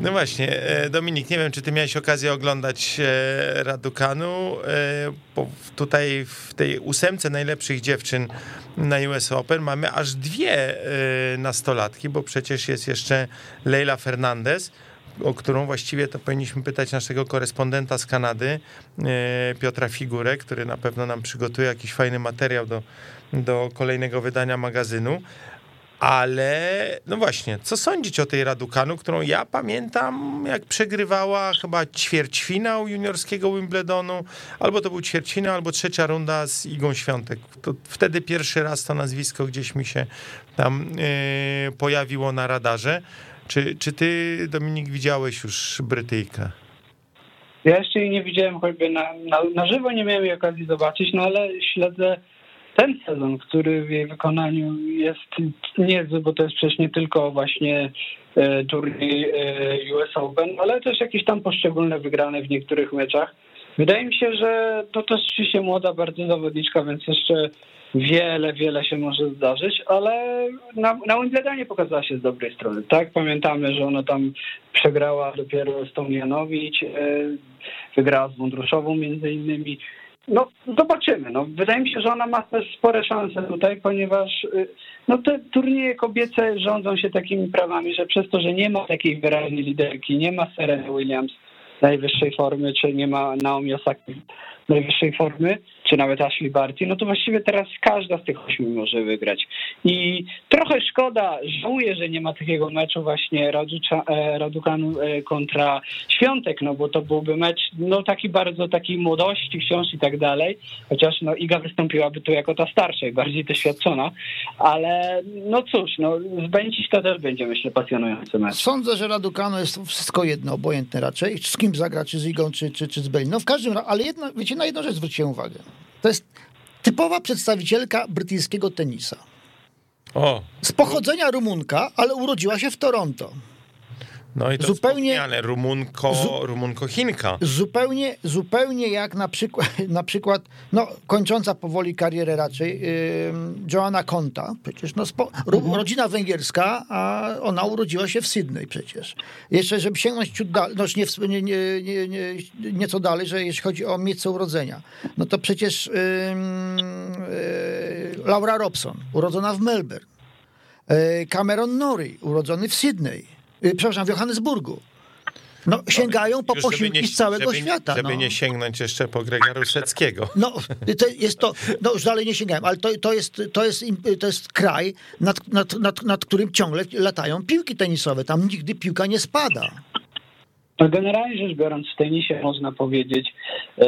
No właśnie, e, Dominik, nie wiem, czy ty miałeś okazję oglądać e, Raducanu, e, bo tutaj w tej ósemce najlepszych dziewczyn na US Open mamy aż dwie nastolatki, bo przecież jest jeszcze Leila Fernandez, o którą właściwie to powinniśmy pytać naszego korespondenta z Kanady, e, Piotra Figurę, który na pewno nam przygotuje jakiś fajny materiał do, do kolejnego wydania magazynu. Ale no właśnie, co sądzić o tej Radukanu, którą ja pamiętam, jak przegrywała chyba ćwierćfinał juniorskiego Wimbledonu, albo to był ćwierćfinał, albo trzecia runda z Igą Świątek. To wtedy pierwszy raz to nazwisko gdzieś mi się tam yy, pojawiło na radarze. Czy, czy ty, Dominik, widziałeś już Brytyjkę? Ja jeszcze jej nie widziałem choćby na, na, na żywo, nie miałem jej okazji zobaczyć, no ale śledzę ten sezon, który w jej wykonaniu jest niezły, bo to jest przecież nie tylko właśnie e, turniej e, US Open, ale też jakieś tam poszczególne wygrane w niektórych meczach. Wydaje mi się, że to też się młoda bardzo zawodniczka, więc jeszcze wiele, wiele się może zdarzyć, ale na, na Wimbledonie pokazała się z dobrej strony. Tak, pamiętamy, że ona tam przegrała dopiero z Tomjanowicz, e, wygrała z Wądruszową między innymi. No, zobaczymy. No, wydaje mi się, że ona ma też spore szanse tutaj, ponieważ e, no, te turnieje kobiece rządzą się takimi prawami, że przez to, że nie ma takiej wyraźnej liderki, nie ma Serena Williams najwyższej formy, czy nie ma Naomi Osaki najwyższej formy, czy nawet Ashley Barty, no to właściwie teraz każda z tych ośmiu może wygrać. I trochę szkoda, żałuję, że nie ma takiego meczu właśnie e, Radukanu e, kontra Świątek, no bo to byłby mecz no taki bardzo takiej młodości wciąż i tak dalej, chociaż no Iga wystąpiłaby tu jako ta starsza i bardziej doświadczona, ale no cóż, no zbędzić to też będzie myślę pasjonujący mecz. Sądzę, że Raducanu jest wszystko jedno, obojętne raczej, z kim zagra, czy z Igą, czy, czy, czy z Belin. No w każdym razie, ale jedno, wiecie, na jedną rzecz zwróciłem uwagę. To jest typowa przedstawicielka brytyjskiego tenisa. O. Z pochodzenia Rumunka, ale urodziła się w Toronto. No i to zupełnie Rumunko, zu, Rumunko-Chinka. Zupełnie, zupełnie jak na przykład, na przykład no, kończąca powoli karierę raczej yy, Joanna Conta, przecież no, spo, mhm. rodzina węgierska, a ona urodziła się w Sydney przecież. Jeszcze, żeby sięgnąć ciut dalej, no, nie, nie, nie, nie, nieco dalej, że jeśli chodzi o miejsce urodzenia, no to przecież yy, yy, Laura Robson, urodzona w Melbourne. Y, Cameron Norrie, urodzony w Sydney. Y, przepraszam, w Johannesburgu. No, sięgają po posiłki nie, z całego żeby, świata. Żeby no. nie sięgnąć jeszcze po Grega Ruseckiego. No, to jest to, no już dalej nie sięgałem, ale to, to, jest, to, jest, to jest kraj, nad, nad, nad, nad którym ciągle latają piłki tenisowe. Tam nigdy piłka nie spada. No generalnie rzecz biorąc, w tenisie można powiedzieć, e,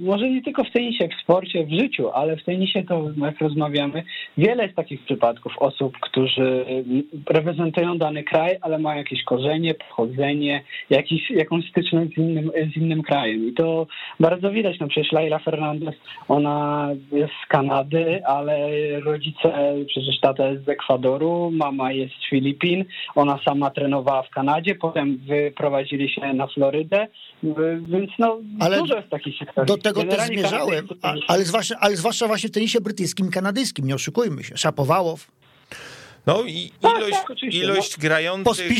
może nie tylko w tenisie, w sporcie, w życiu, ale w tenisie to, jak rozmawiamy, wiele jest takich przypadków osób, którzy reprezentują dany kraj, ale mają jakieś korzenie, pochodzenie, jakiś, jakąś styczność z innym, z innym krajem. I to bardzo widać. No przecież Laila Fernandez, ona jest z Kanady, ale rodzice, przecież tata jest z Ekwadoru, mama jest z Filipin, ona sama trenowała w Kanadzie, potem wyprowadzili się na Florydę, więc no ale dużo jest takich historii. Do tego też zmierzałem, ale zwłaszcza, ale zwłaszcza właśnie w tenisie brytyjskim, kanadyjskim, nie oszukujmy się. Szapowałow. No i tak, ilość, tak, ilość no. grających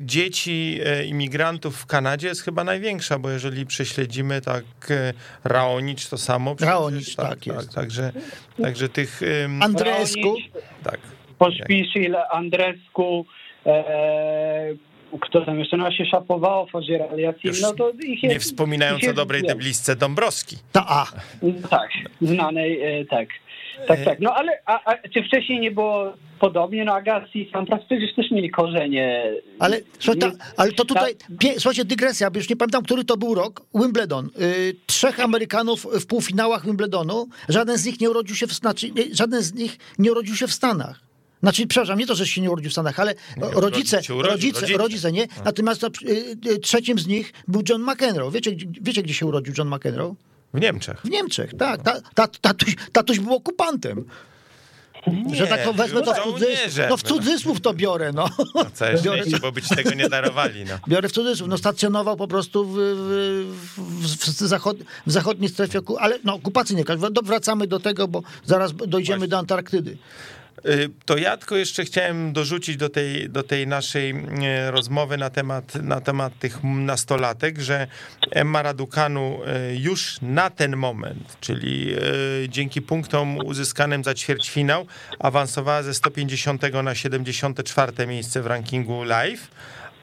dzieci e, imigrantów w Kanadzie jest chyba największa, bo jeżeli prześledzimy tak e, Raonicz to samo. Raonicz, tak, tak, jest. Tak, także, także tych... Andresku. Tak. Pospiszil, Andresku, e, kto tam jeszcze no, się szapowało, Fozier Aliasim, no to ich jest, Nie wspominając o dobrej deblisce Dąbrowski. Ta A. No, tak, znanej, e, tak. Tak, tak. No ale a, a, czy wcześniej nie było podobnie? No Agassi i Sampras przecież też mieli korzenie. Ale, ta, ale to tutaj, pie, słuchajcie, dygresja, bo już nie pamiętam, który to był rok. Wimbledon. Y, trzech Amerykanów w półfinałach Wimbledonu. Żaden z nich nie urodził się w, znaczy, żaden z nich nie urodził się w Stanach. Znaczy, przepraszam, nie to, że się nie urodził w Stanach, ale no, rodzice, urodził, rodzice, rodzice. rodzice, nie? No. Natomiast to, y, y, trzecim z nich był John McEnroe. Wiecie, wiecie, gdzie się urodził John McEnroe? W Niemczech. W Niemczech, tak. Ta, ta, tatuś, tatuś był okupantem. Nie, że tak to wezmę to w cudzysłów. No w cudzysłów to biorę, no. no całe biorę, szczęście, bo być tego nie darowali, no. [LAUGHS] Biorę w cudzysłów. No stacjonował po prostu w, w, w, w, zachod, w zachodniej strefie, ale no okupacyjnie. Wracamy do tego, bo zaraz dojdziemy Właśnie. do Antarktydy. Y, to ja tylko jeszcze chciałem dorzucić do tej, do tej naszej y, rozmowy na temat, na temat tych nastolatek, że Emma Raducanu y, już na ten moment, czyli dzięki punktom uzyskanym za ćwierćfinał, awansowała ze 150 na 74 miejsce w rankingu live,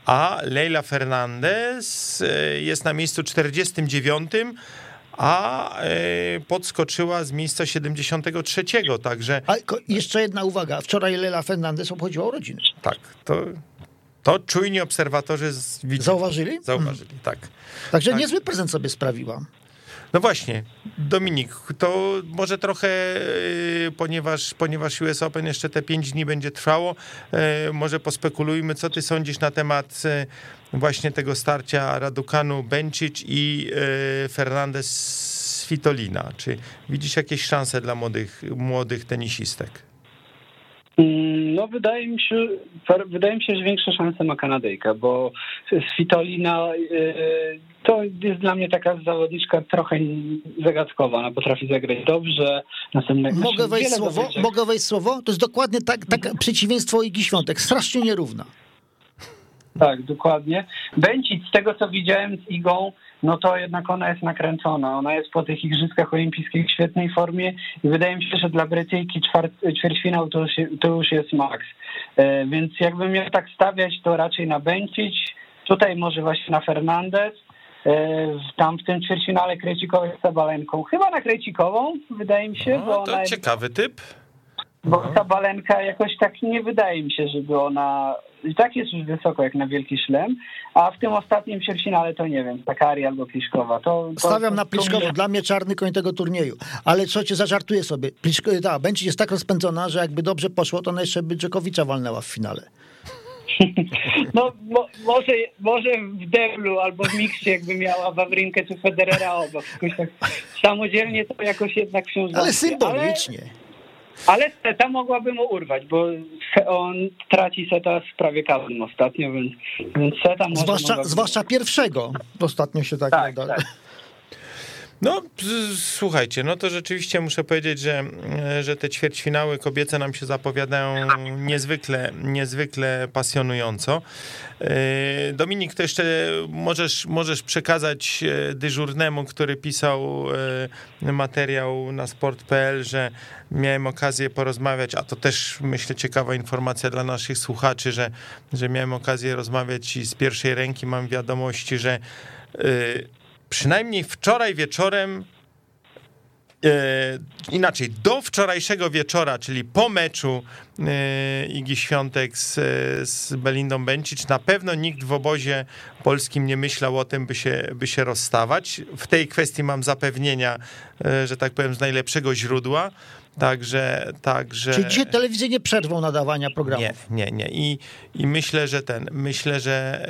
a Leila Fernandez jest na miejscu 49 a e, podskoczyła z miejsca 73, także... A jeszcze jedna uwaga, wczoraj Lela Fernandez obchodziła urodziny. Tak, to, to czujni obserwatorzy widzieli. Zauważyli? Zauważyli, hmm. tak. Także tak. niezły prezent sobie sprawiła. No właśnie, Dominik, to może trochę, e, ponieważ, ponieważ US Open jeszcze te 5 dni będzie trwało, e, może pospekulujmy, co ty sądzisz na temat właśnie tego starcia Radukanu Bencic i Fernandez Svitolina. Czy widzisz jakieś szanse dla młodych, młodych tenisistek? Mm, no wydaje mi się, wydaje mi się, że większe szanse ma Kanadyjka, bo Svitolina to jest dla mnie taka zawodniczka trochę zagadkowa. Ona potrafi zagrać dobrze. Następne, mogę wejść słowo? Mogę wejść słowo? To jest dokładnie tak, tak przeciwieństwo Igi Świątek. Strasznie nierówna. Tak, dokładnie. Bęcic, z tego co widziałem z Igą, no to jednak ona jest nakręcona. Ona jest po tych Igrzyskach Olimpijskich w świetnej formie i wydaje mi się, że dla Brytyjki ćwierćfinał to już, to już jest maks. E, więc jakbym miał tak stawiać, to raczej na Bęcić, tutaj może właśnie na Fernandez, tam w tym ćwierćfinale Krejcikowej z Sabalenką. Chyba na Krejcikową, wydaje mi się. No, bo to ciekawy typ. Bo Sabalenka jakoś tak nie wydaje mi się, żeby ona i tak jest już wysoko jak na Wielki Szlem, a w tym ostatnim ćwierćfinale to nie wiem, Takari albo Pliszkowa. To, to, Stawiam to, na Pliszkową, dla mnie czarny koń tego turnieju. Ale co cię zażartuję sobie, Pliszko, ta, Bęcik jest tak rozpędzona, że jakby dobrze poszło, to ona jeszcze by Dżokowicza walnęła w finale. No mo, może, może w deblu albo w miksie jakby miała Wawrinkę czy Federera obok. Tak samodzielnie to jakoś jednak się Ale symbolicznie. Ale, ale seta mogłaby mu urwać, bo on traci seta z prawie każdym ostatnio, więc, więc seta może... Zwłaszcza, mogłaby... zwłaszcza pierwszego. Ostatnio się tak... Tak, tak. No, słuchajcie, no to rzeczywiście muszę powiedzieć, że, że te ćwierćfinały kobiece nam się zapowiadają niezwykle, niezwykle pasjonująco. Dominik, to jeszcze możesz, możesz przekazać dyżurnemu, który pisał materiał na sport.pl, że miałem okazję porozmawiać, a to też myślę ciekawa informacja dla naszych słuchaczy, że, że miałem okazję rozmawiać i z pierwszej ręki mam wiadomości, że przynajmniej wczoraj wieczorem, e, inaczej, do wczorajszego wieczora, czyli po meczu e, Igi Świątek z, z Belindą Bencic, na pewno nikt w obozie polskim nie myślał o tym, by się, by się rozstawać. W tej kwestii mam zapewnienia, e, że tak powiem, z najlepszego źródła. Także, także... Czyli dzisiaj telewizje nie przerwą nadawania programów. Nie, nie, nie. I, i myślę, że ten, myślę, że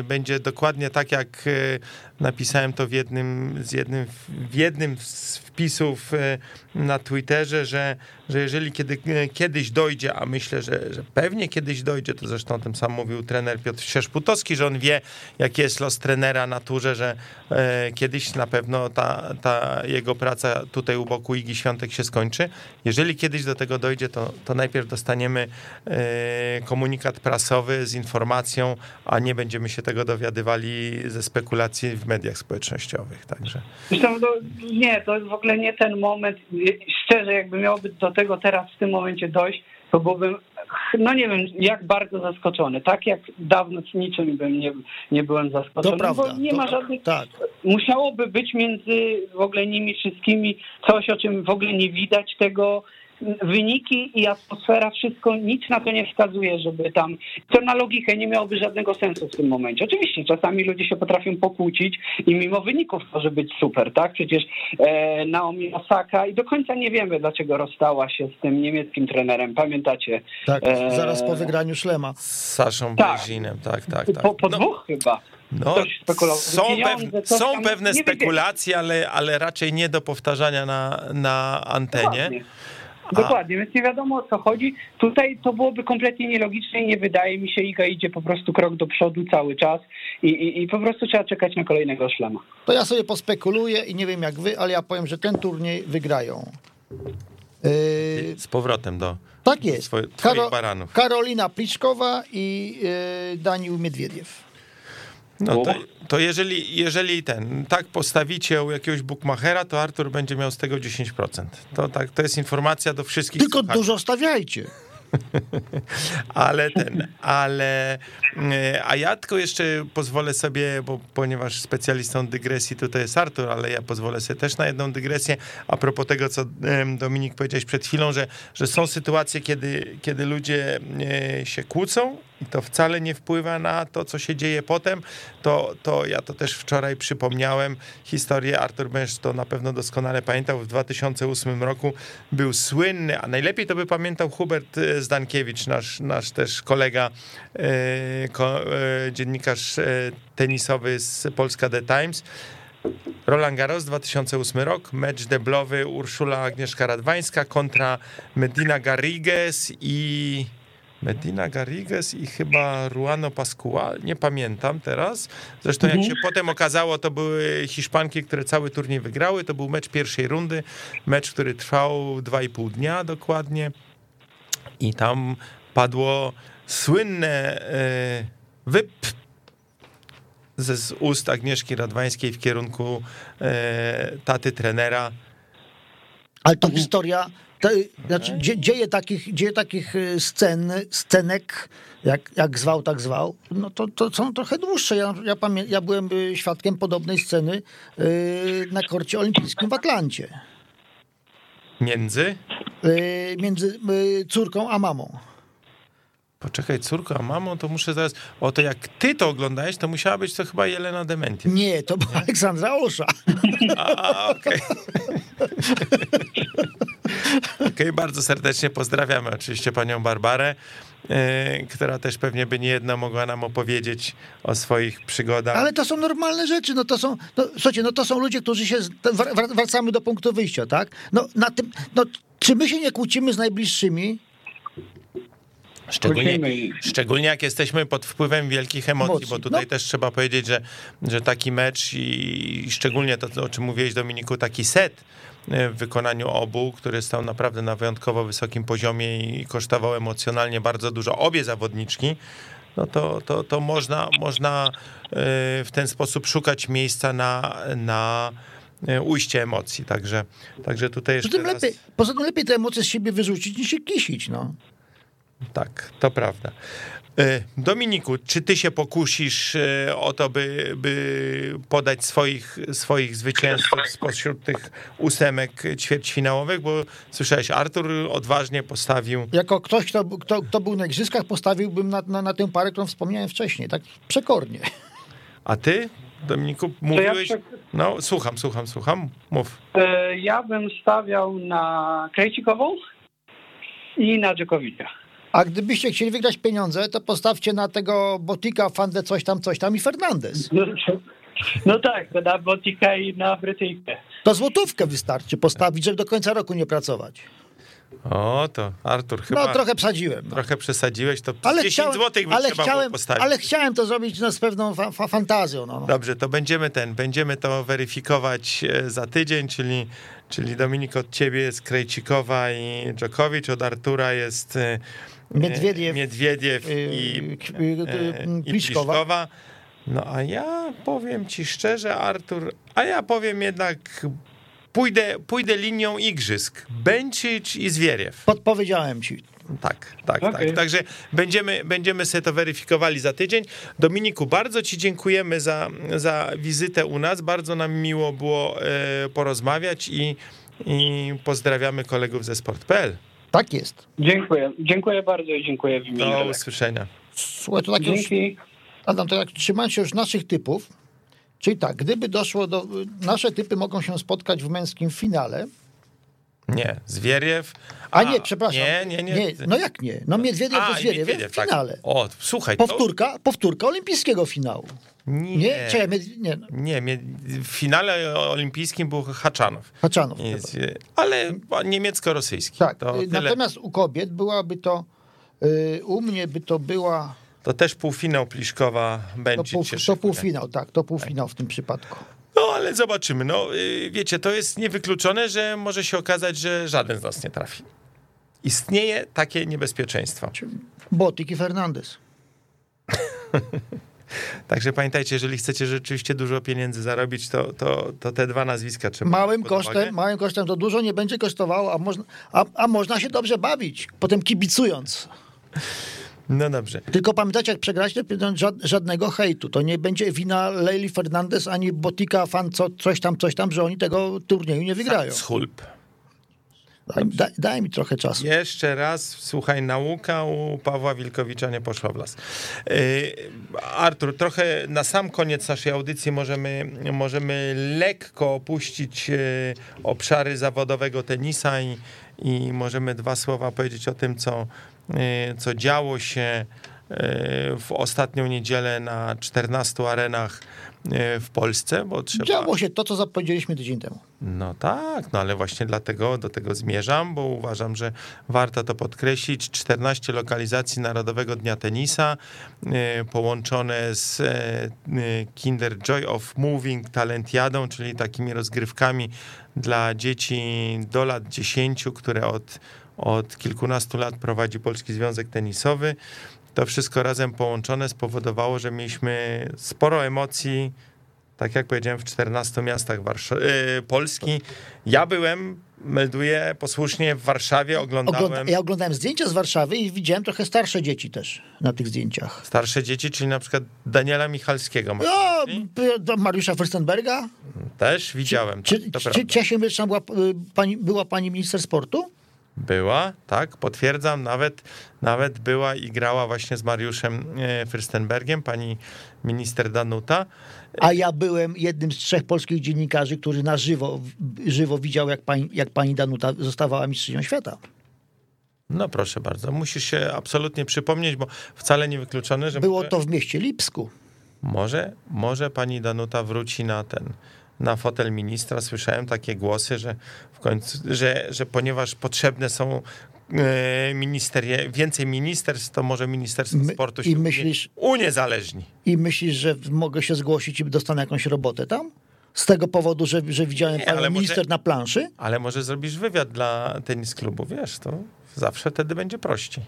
e, będzie dokładnie tak, jak e, napisałem to w jednym z, jednym, w jednym z wpisów e, na Twitterze, że, że jeżeli kiedy, kiedyś dojdzie, a myślę, że, że pewnie kiedyś dojdzie, to zresztą o tym sam mówił trener Piotr Sierzputowski, że on wie, jaki jest los trenera naturze, że kiedyś na pewno ta, ta jego praca tutaj u boku Igi Świątek się skończy. Jeżeli kiedyś do tego dojdzie, to, to najpierw dostaniemy komunikat prasowy z informacją, a nie będziemy się tego dowiadywali ze spekulacji w mediach społecznościowych. Także. Zresztą to, nie, to jest w ogóle nie ten moment. Szczerze, jakby miałoby do tego teraz w tym momencie dojść, to byłbym, no nie wiem, jak bardzo zaskoczony. Tak jak dawno z niczym bym nie, nie byłem zaskoczony. To prawda. Bo nie ma żadnych. Tak. Musiałoby być między w ogóle nimi wszystkimi coś, o czym w ogóle nie widać tego wyniki i atmosfera, wszystko, nic na to nie wskazuje, żeby tam, to na logikę nie miałoby żadnego sensu w tym momencie. Oczywiście czasami ludzie się potrafią pokłócić i mimo wyników może być super, tak? Przecież e, Naomi Osaka i do końca nie wiemy, dlaczego rozstała się z tym niemieckim trenerem, pamiętacie? Tak, e, zaraz po wygraniu Szlema. Z Saszą tak. Brzezinem, tak, tak, tak. Po, po no. dwóch chyba. No, są, pewne, są pewne spekulacje, ale, ale raczej nie do powtarzania na, na antenie. Dokładnie. Dokładnie, więc nie wiadomo o co chodzi. Tutaj to byłoby kompletnie nielogiczne i nie wydaje mi się, Iga idzie po prostu krok do przodu cały czas i, i, i po prostu trzeba czekać na kolejnego szlama. To ja sobie pospekuluję i nie wiem jak wy, ale ja powiem, że ten turniej wygrają. Yy... Z powrotem do tak jest. Swoje, Karo. Karolina Pliszkowa i yy, Daniel Miedwiediew. No to, to jeżeli, jeżeli ten, tak postawicie u jakiegoś bookmachera, to Artur będzie miał z tego 10%. To, tak, to jest informacja do wszystkich. Tylko słuchaczy. dużo stawiajcie. [LAUGHS] ale ten, ale a ja tylko jeszcze pozwolę sobie, bo ponieważ specjalistą dygresji tutaj jest Artur, ale ja pozwolę sobie też na jedną dygresję a propos tego, co Dominik powiedziałeś przed chwilą, że, że są sytuacje, kiedy, kiedy ludzie e, się kłócą i to wcale nie wpływa na to, co się dzieje potem, to, to ja to też wczoraj przypomniałem. Historię, Artur Bęż to na pewno doskonale pamiętał, w 2008 roku był słynny, a najlepiej to by pamiętał Hubert e, Zdankiewicz, nasz, nasz też kolega, e, e, dziennikarz tenisowy z Polska The Times, Roland Garros 2008 rok, mecz deblowy Urszula Agnieszka Radwańska kontra Medina Garrigues i Medina Garrigues i chyba Ruano Pascual, nie pamiętam teraz. Zresztą jak mhm. się potem okazało, to były Hiszpanki, które cały turniej wygrały. To był mecz pierwszej rundy, mecz, który trwał 2,5 dnia dokładnie. I tam padło słynne e, wyp ze z ust Agnieszki Radwańskiej w kierunku e, taty trenera. Ale to historia to, znaczy, dzie, dzieje, takich, dzieje takich y, scen, scenek, jak, jak zwał, tak zwał, no to, to są trochę dłuższe. Ja, ja, pamię, ja byłem y, świadkiem podobnej sceny y, na korcie olimpijskim w Atlancie. Między? Y, między y, córką a mamą. Poczekaj, córko, a mamą, to muszę zaraz... O, to jak ty to oglądałeś, to musiała być to chyba Jelena Dementia. Nie, to była Aleksandra Olsza. A, okej. [LAUGHS] Okej, bardzo serdecznie pozdrawiamy oczywiście panią Barbarę, e, która też pewnie by niejedno mogła nam opowiedzieć o swoich przygodach. Ale to są normalne rzeczy, no to są, no, słuchajcie, no to są ludzie, którzy się, wracamy do punktu wyjścia, tak? No na tym, no czy my się nie kłócimy z najbliższymi? Szczególnie, szczególnie jak jesteśmy pod wpływem wielkich emocji, Emocji, bo tutaj no. też trzeba powiedzieć, że, że taki mecz i, i szczególnie to, o czym mówiłeś Dominiku, taki set w wykonaniu obu, który stał naprawdę na wyjątkowo wysokim poziomie i kosztował emocjonalnie bardzo dużo obie zawodniczki, no to, to, to można, można e, w ten sposób szukać miejsca na, na e, ujście emocji. Także, także tutaj jeszcze Poza tym, raz... lepiej, poza tym lepiej te emocje z siebie wyrzucić niż się kisić, no. Tak, to prawda. E, Dominiku, czy ty się pokusisz e, o to, by, by podać swoich, swoich zwycięzców spośród tych ósemek ćwierćfinałowych? Bo słyszałeś, Artur odważnie postawił. Jako ktoś, kto, kto, kto był na igrzyskach, postawiłbym na, na, na tę parę, którą wspomniałem wcześniej, tak przekornie. A ty, Dominiku, mówiłeś. No, słucham, słucham, słucham. Mów. E, Ja bym stawiał na Krejcikową i na Dżokowicza. A gdybyście chcieli wygrać pieniądze, to postawcie na tego Botika, Fandę, coś tam, coś tam i Fernandez. No, no tak, to na Botika i na Brytyjkę. To złotówkę wystarczy postawić, żeby do końca roku nie pracować. O, to Artur, chyba No trochę przesadziłem. No. trochę przesadziłeś, to Ale 10 chciałem, złotych by ale, trzeba chciałem, było postawić. ale chciałem to zrobić no, z pewną fa- fa- fantazją. No, no. Dobrze, to będziemy ten, będziemy to weryfikować e, za tydzień, czyli, czyli Dominik od ciebie jest Krejcikowa i Dżokowicz, od Artura jest e, Miedwiediew, Miedwiediew yy, i, yy, e, yy, i Pliszkowa. Pliszkowa. No a ja powiem ci szczerze, Artur, a ja powiem jednak pójdę, pójdę linią igrzysk. Bęcić i Zwieriew. Podpowiedziałem ci. Tak, tak, Okej. tak. Także będziemy, będziemy sobie to weryfikowali za tydzień. Dominiku, bardzo Ci dziękujemy za, za wizytę u nas. Bardzo nam miło było e, porozmawiać i, i pozdrawiamy kolegów ze sport.pl. Tak jest. Dziękuję. Dziękuję bardzo i dziękuję w imieniu. Do redakcji. usłyszenia. Słuchaj, to tak już, Dzięki. Adam, to trzymając się już naszych typów, czyli tak, gdyby doszło do... Nasze typy mogą się spotkać w męskim finale, Nie, Zwieriew. a, nie, przepraszam. Nie, nie, nie. no jak nie? No Miedwiediew A, do Zwieriew Miedwiediew, w tak. finale. O, słuchaj. to- Powtórka, powtórka olimpijskiego finału. Nie, Nie? Czekaj, nie, no, nie, w finale olimpijskim był Haczanow. Haczanów. Nie, z- Ale niemiecko-rosyjski. Tak, To, y, tyle. natomiast u kobiet byłaby to, y, u mnie by to była, to też półfinał Pliszkowa to, będzie pół, cię to półfinał, tak, to półfinał w tym przypadku. No, ale zobaczymy. No, y, wiecie, to jest niewykluczone, że może się okazać, że żaden z nas nie trafi. Istnieje takie niebezpieczeństwo. Botik i Fernandez. [LAUGHS] Także pamiętajcie, jeżeli chcecie rzeczywiście dużo pieniędzy zarobić, to, to, to te dwa nazwiska trzeba Małym kosztem, małym kosztem to dużo nie będzie kosztowało, a można, a, a można się dobrze bawić, potem kibicując. No dobrze. Tylko pamiętajcie, jak przegracie, żadnego hejtu. To nie będzie wina Leili Fernandez ani Botika, fan, co, coś tam, coś tam, że oni tego turnieju nie wygrają. Schulp. Daj, daj, daj mi trochę czasu. Jeszcze raz, słuchaj, nauka u Pawła Wilkowicza nie poszła w las. Yy, Artur, trochę na sam koniec naszej audycji możemy, możemy lekko opuścić yy, obszary zawodowego tenisa i, i możemy dwa słowa powiedzieć o tym, co, yy, co działo się w ostatnią niedzielę na 14 arenach yy, w Polsce, bo trzeba... Działo się to, co zapowiedzieliśmy tydzień temu. No tak, no ale właśnie dlatego do tego zmierzam, bo uważam, że warto to podkreślić. 14 lokalizacji Narodowego Dnia Tenisa e, połączone z e, e, Kinder Joy of Moving Talentiadą, czyli takimi rozgrywkami dla dzieci do lat 10, które od, od kilkunastu lat prowadzi Polski Związek Tenisowy. To wszystko razem połączone spowodowało, że mieliśmy sporo emocji, tak jak powiedziałem, w 14 miastach Warsza- y, Polski. Ja byłem, melduję posłusznie w Warszawie, oglądałem Ogląda, ja oglądałem zdjęcia z Warszawy i widziałem trochę starsze dzieci też na tych zdjęciach. starsze dzieci, czyli na przykład Daniela Michalskiego. masz O, na myśli? do Mariusza Fürstenberga. Też widziałem, tak, Czy, to czy. Ciesie Myczna była, y, pani, była pani minister sportu? Była, tak, potwierdzam, nawet, nawet była i grała właśnie z Mariuszem e, Fürstenbergiem, pani minister Danuta. A ja byłem jednym z trzech polskich dziennikarzy, który na żywo, żywo widział, jak pani, jak pani Danuta zostawała mistrzynią świata. No proszę bardzo, musisz się absolutnie przypomnieć, bo wcale nie wykluczone, że Było to w mieście Lipsku. może, może pani Danuta wróci na ten, na fotel ministra. Słyszałem takie głosy, że w końcu, że, że ponieważ potrzebne są e, ministerie, więcej ministerstw, to może Ministerstwo My- Sportu i się myślisz- uniezależni. I myślisz, że mogę się zgłosić i dostanę jakąś robotę tam? Z tego powodu, że, że widziałem panią ale może- minister na planszy? Ale może zrobisz wywiad dla tenis klubu, wiesz, to zawsze wtedy będzie prościej.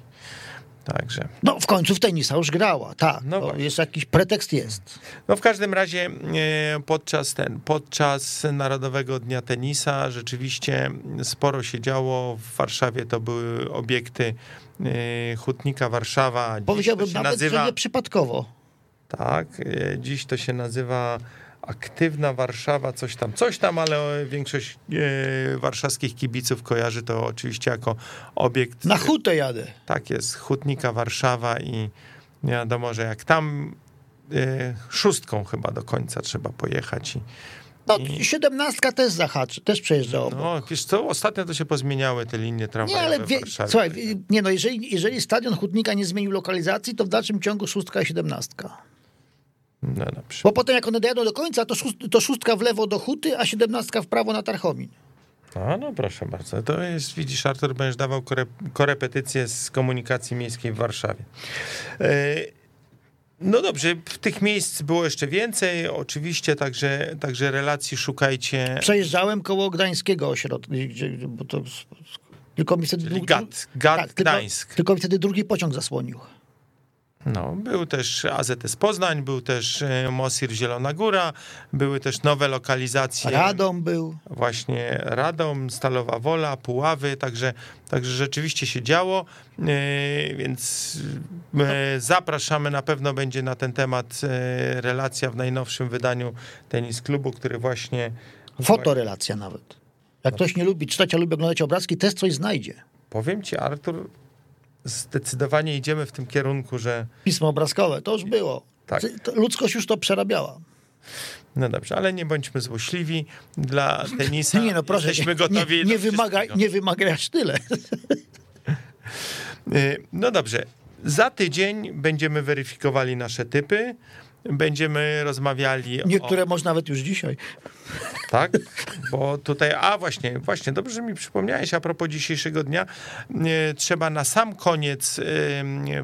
Także. No w końcu w tenisa już grała, tak. No to jest jakiś pretekst jest. No w każdym razie e, podczas ten, podczas Narodowego Dnia Tenisa rzeczywiście sporo się działo. W Warszawie to były obiekty e, Hutnika Warszawa. Powiedziałbym nawet, nazywa, że nie przypadkowo. Tak, e, dziś to się nazywa Aktywna Warszawa, coś tam, coś tam, ale większość e, warszawskich kibiców kojarzy to oczywiście jako obiekt Na hutę jadę. Tak jest, Hutnika Warszawa i nie wiadomo, że jak tam y, szóstką chyba do końca trzeba pojechać. I, No, siedemnastka też zahaczy, też przejeżdża obok. no, wiesz co, ostatnio to się pozmieniały te linie nie, tramwajowe ale w wie, słuchaj, nie no, jeżeli, jeżeli stadion Hutnika nie zmienił lokalizacji, to w dalszym ciągu szóstka i siedemnastka. No. Bo potem jak one dojadą do końca, to, szóst, to szóstka w lewo do Huty, a siedemnastka w prawo na Tarchomin. No, no proszę bardzo. To jest, widzisz, Artur, będziesz dawał kore, korepetycje z komunikacji miejskiej w Warszawie. Y, No dobrze, w tych miejsc było jeszcze więcej, oczywiście, także, także relacji szukajcie. Przejeżdżałem koło Gdańskiego ośrodka, bo to, tylko mi wtedy... Czyli dru- Gad, Gad tylko, Gdańsk. tylko mi wtedy drugi pociąg zasłonił. No, był też AZS Poznań, był też e, Mosir Zielona Góra, były też nowe lokalizacje. Radom był. Właśnie Radom, Stalowa Wola, Puławy, także, także rzeczywiście się działo, e, więc e, zapraszamy, na pewno będzie na ten temat relacja w najnowszym wydaniu Tenis Klubu, który właśnie Fotorelacja nawet. Jak ktoś nie lubi czytać, a lubi oglądać obrazki, też coś znajdzie. powiem ci Artur, zdecydowanie idziemy w tym kierunku, że Pismo obrazkowe, to już było. Tak. Ludzkość już to przerabiała. no dobrze, ale nie bądźmy złośliwi dla tenisa. [LAUGHS] Nie no, proszę, Jesteśmy gotowi nie, nie, wymaga, nie wymaga aż tyle. [LAUGHS] Y, No dobrze. Za tydzień będziemy weryfikowali nasze typy. Będziemy rozmawiali Niektóre może nawet już dzisiaj. Tak, bo tutaj... A właśnie, właśnie, dobrze, że mi przypomniałeś a propos dzisiejszego dnia. Trzeba na sam koniec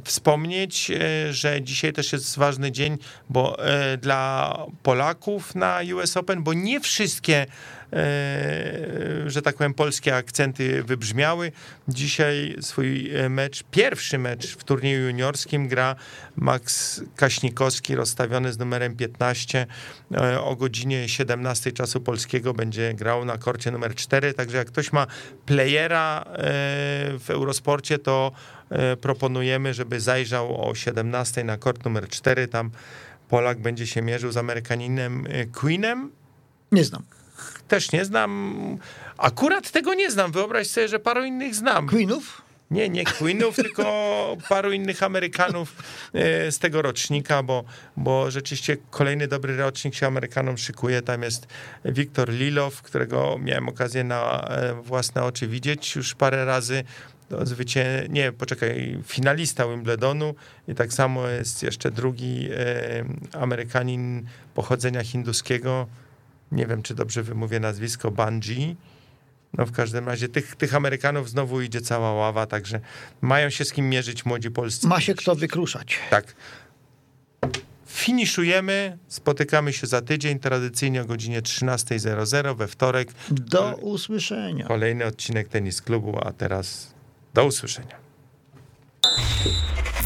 wspomnieć, y, że dzisiaj też jest ważny dzień, bo y, dla Polaków na US Open, bo nie wszystkie e, że tak powiem, polskie akcenty wybrzmiały. Dzisiaj swój e, mecz, pierwszy mecz w turnieju juniorskim gra Max Kaśnikowski, rozstawiony z numerem 15 e, o godzinie 17 czasu polskiego będzie grał na korcie numer 4, także jak ktoś ma playera e, w Eurosporcie, to e, proponujemy, żeby zajrzał o 17 na kort numer 4, tam Polak będzie się mierzył z Amerykaninem e, Queenem, Nie znam. Też nie znam. Akurat tego nie znam. Wyobraź sobie, że paru innych znam. Queenów? Nie, nie Queenów, [LAUGHS] tylko paru innych Amerykanów e, z tego rocznika, bo, bo rzeczywiście kolejny dobry rocznik się Amerykanom szykuje. Tam jest Wiktor Lilow, którego miałem okazję na e, własne oczy widzieć już parę razy. Zwycię... Nie, poczekaj, finalista Wimbledonu i tak samo jest jeszcze drugi e, Amerykanin pochodzenia hinduskiego. Nie wiem, czy dobrze wymówię nazwisko, Bungie. No w każdym razie tych, tych Amerykanów znowu idzie cała ława, także mają się z kim mierzyć młodzi polscy. Ma się kto wykruszać. Tak. Finiszujemy, spotykamy się za tydzień, tradycyjnie o godzinie 13.00 we wtorek. Do usłyszenia. Kolejny odcinek Tenis Klubu, a teraz do usłyszenia.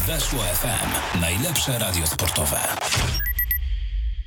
Weszło FM. Najlepsze radio sportowe.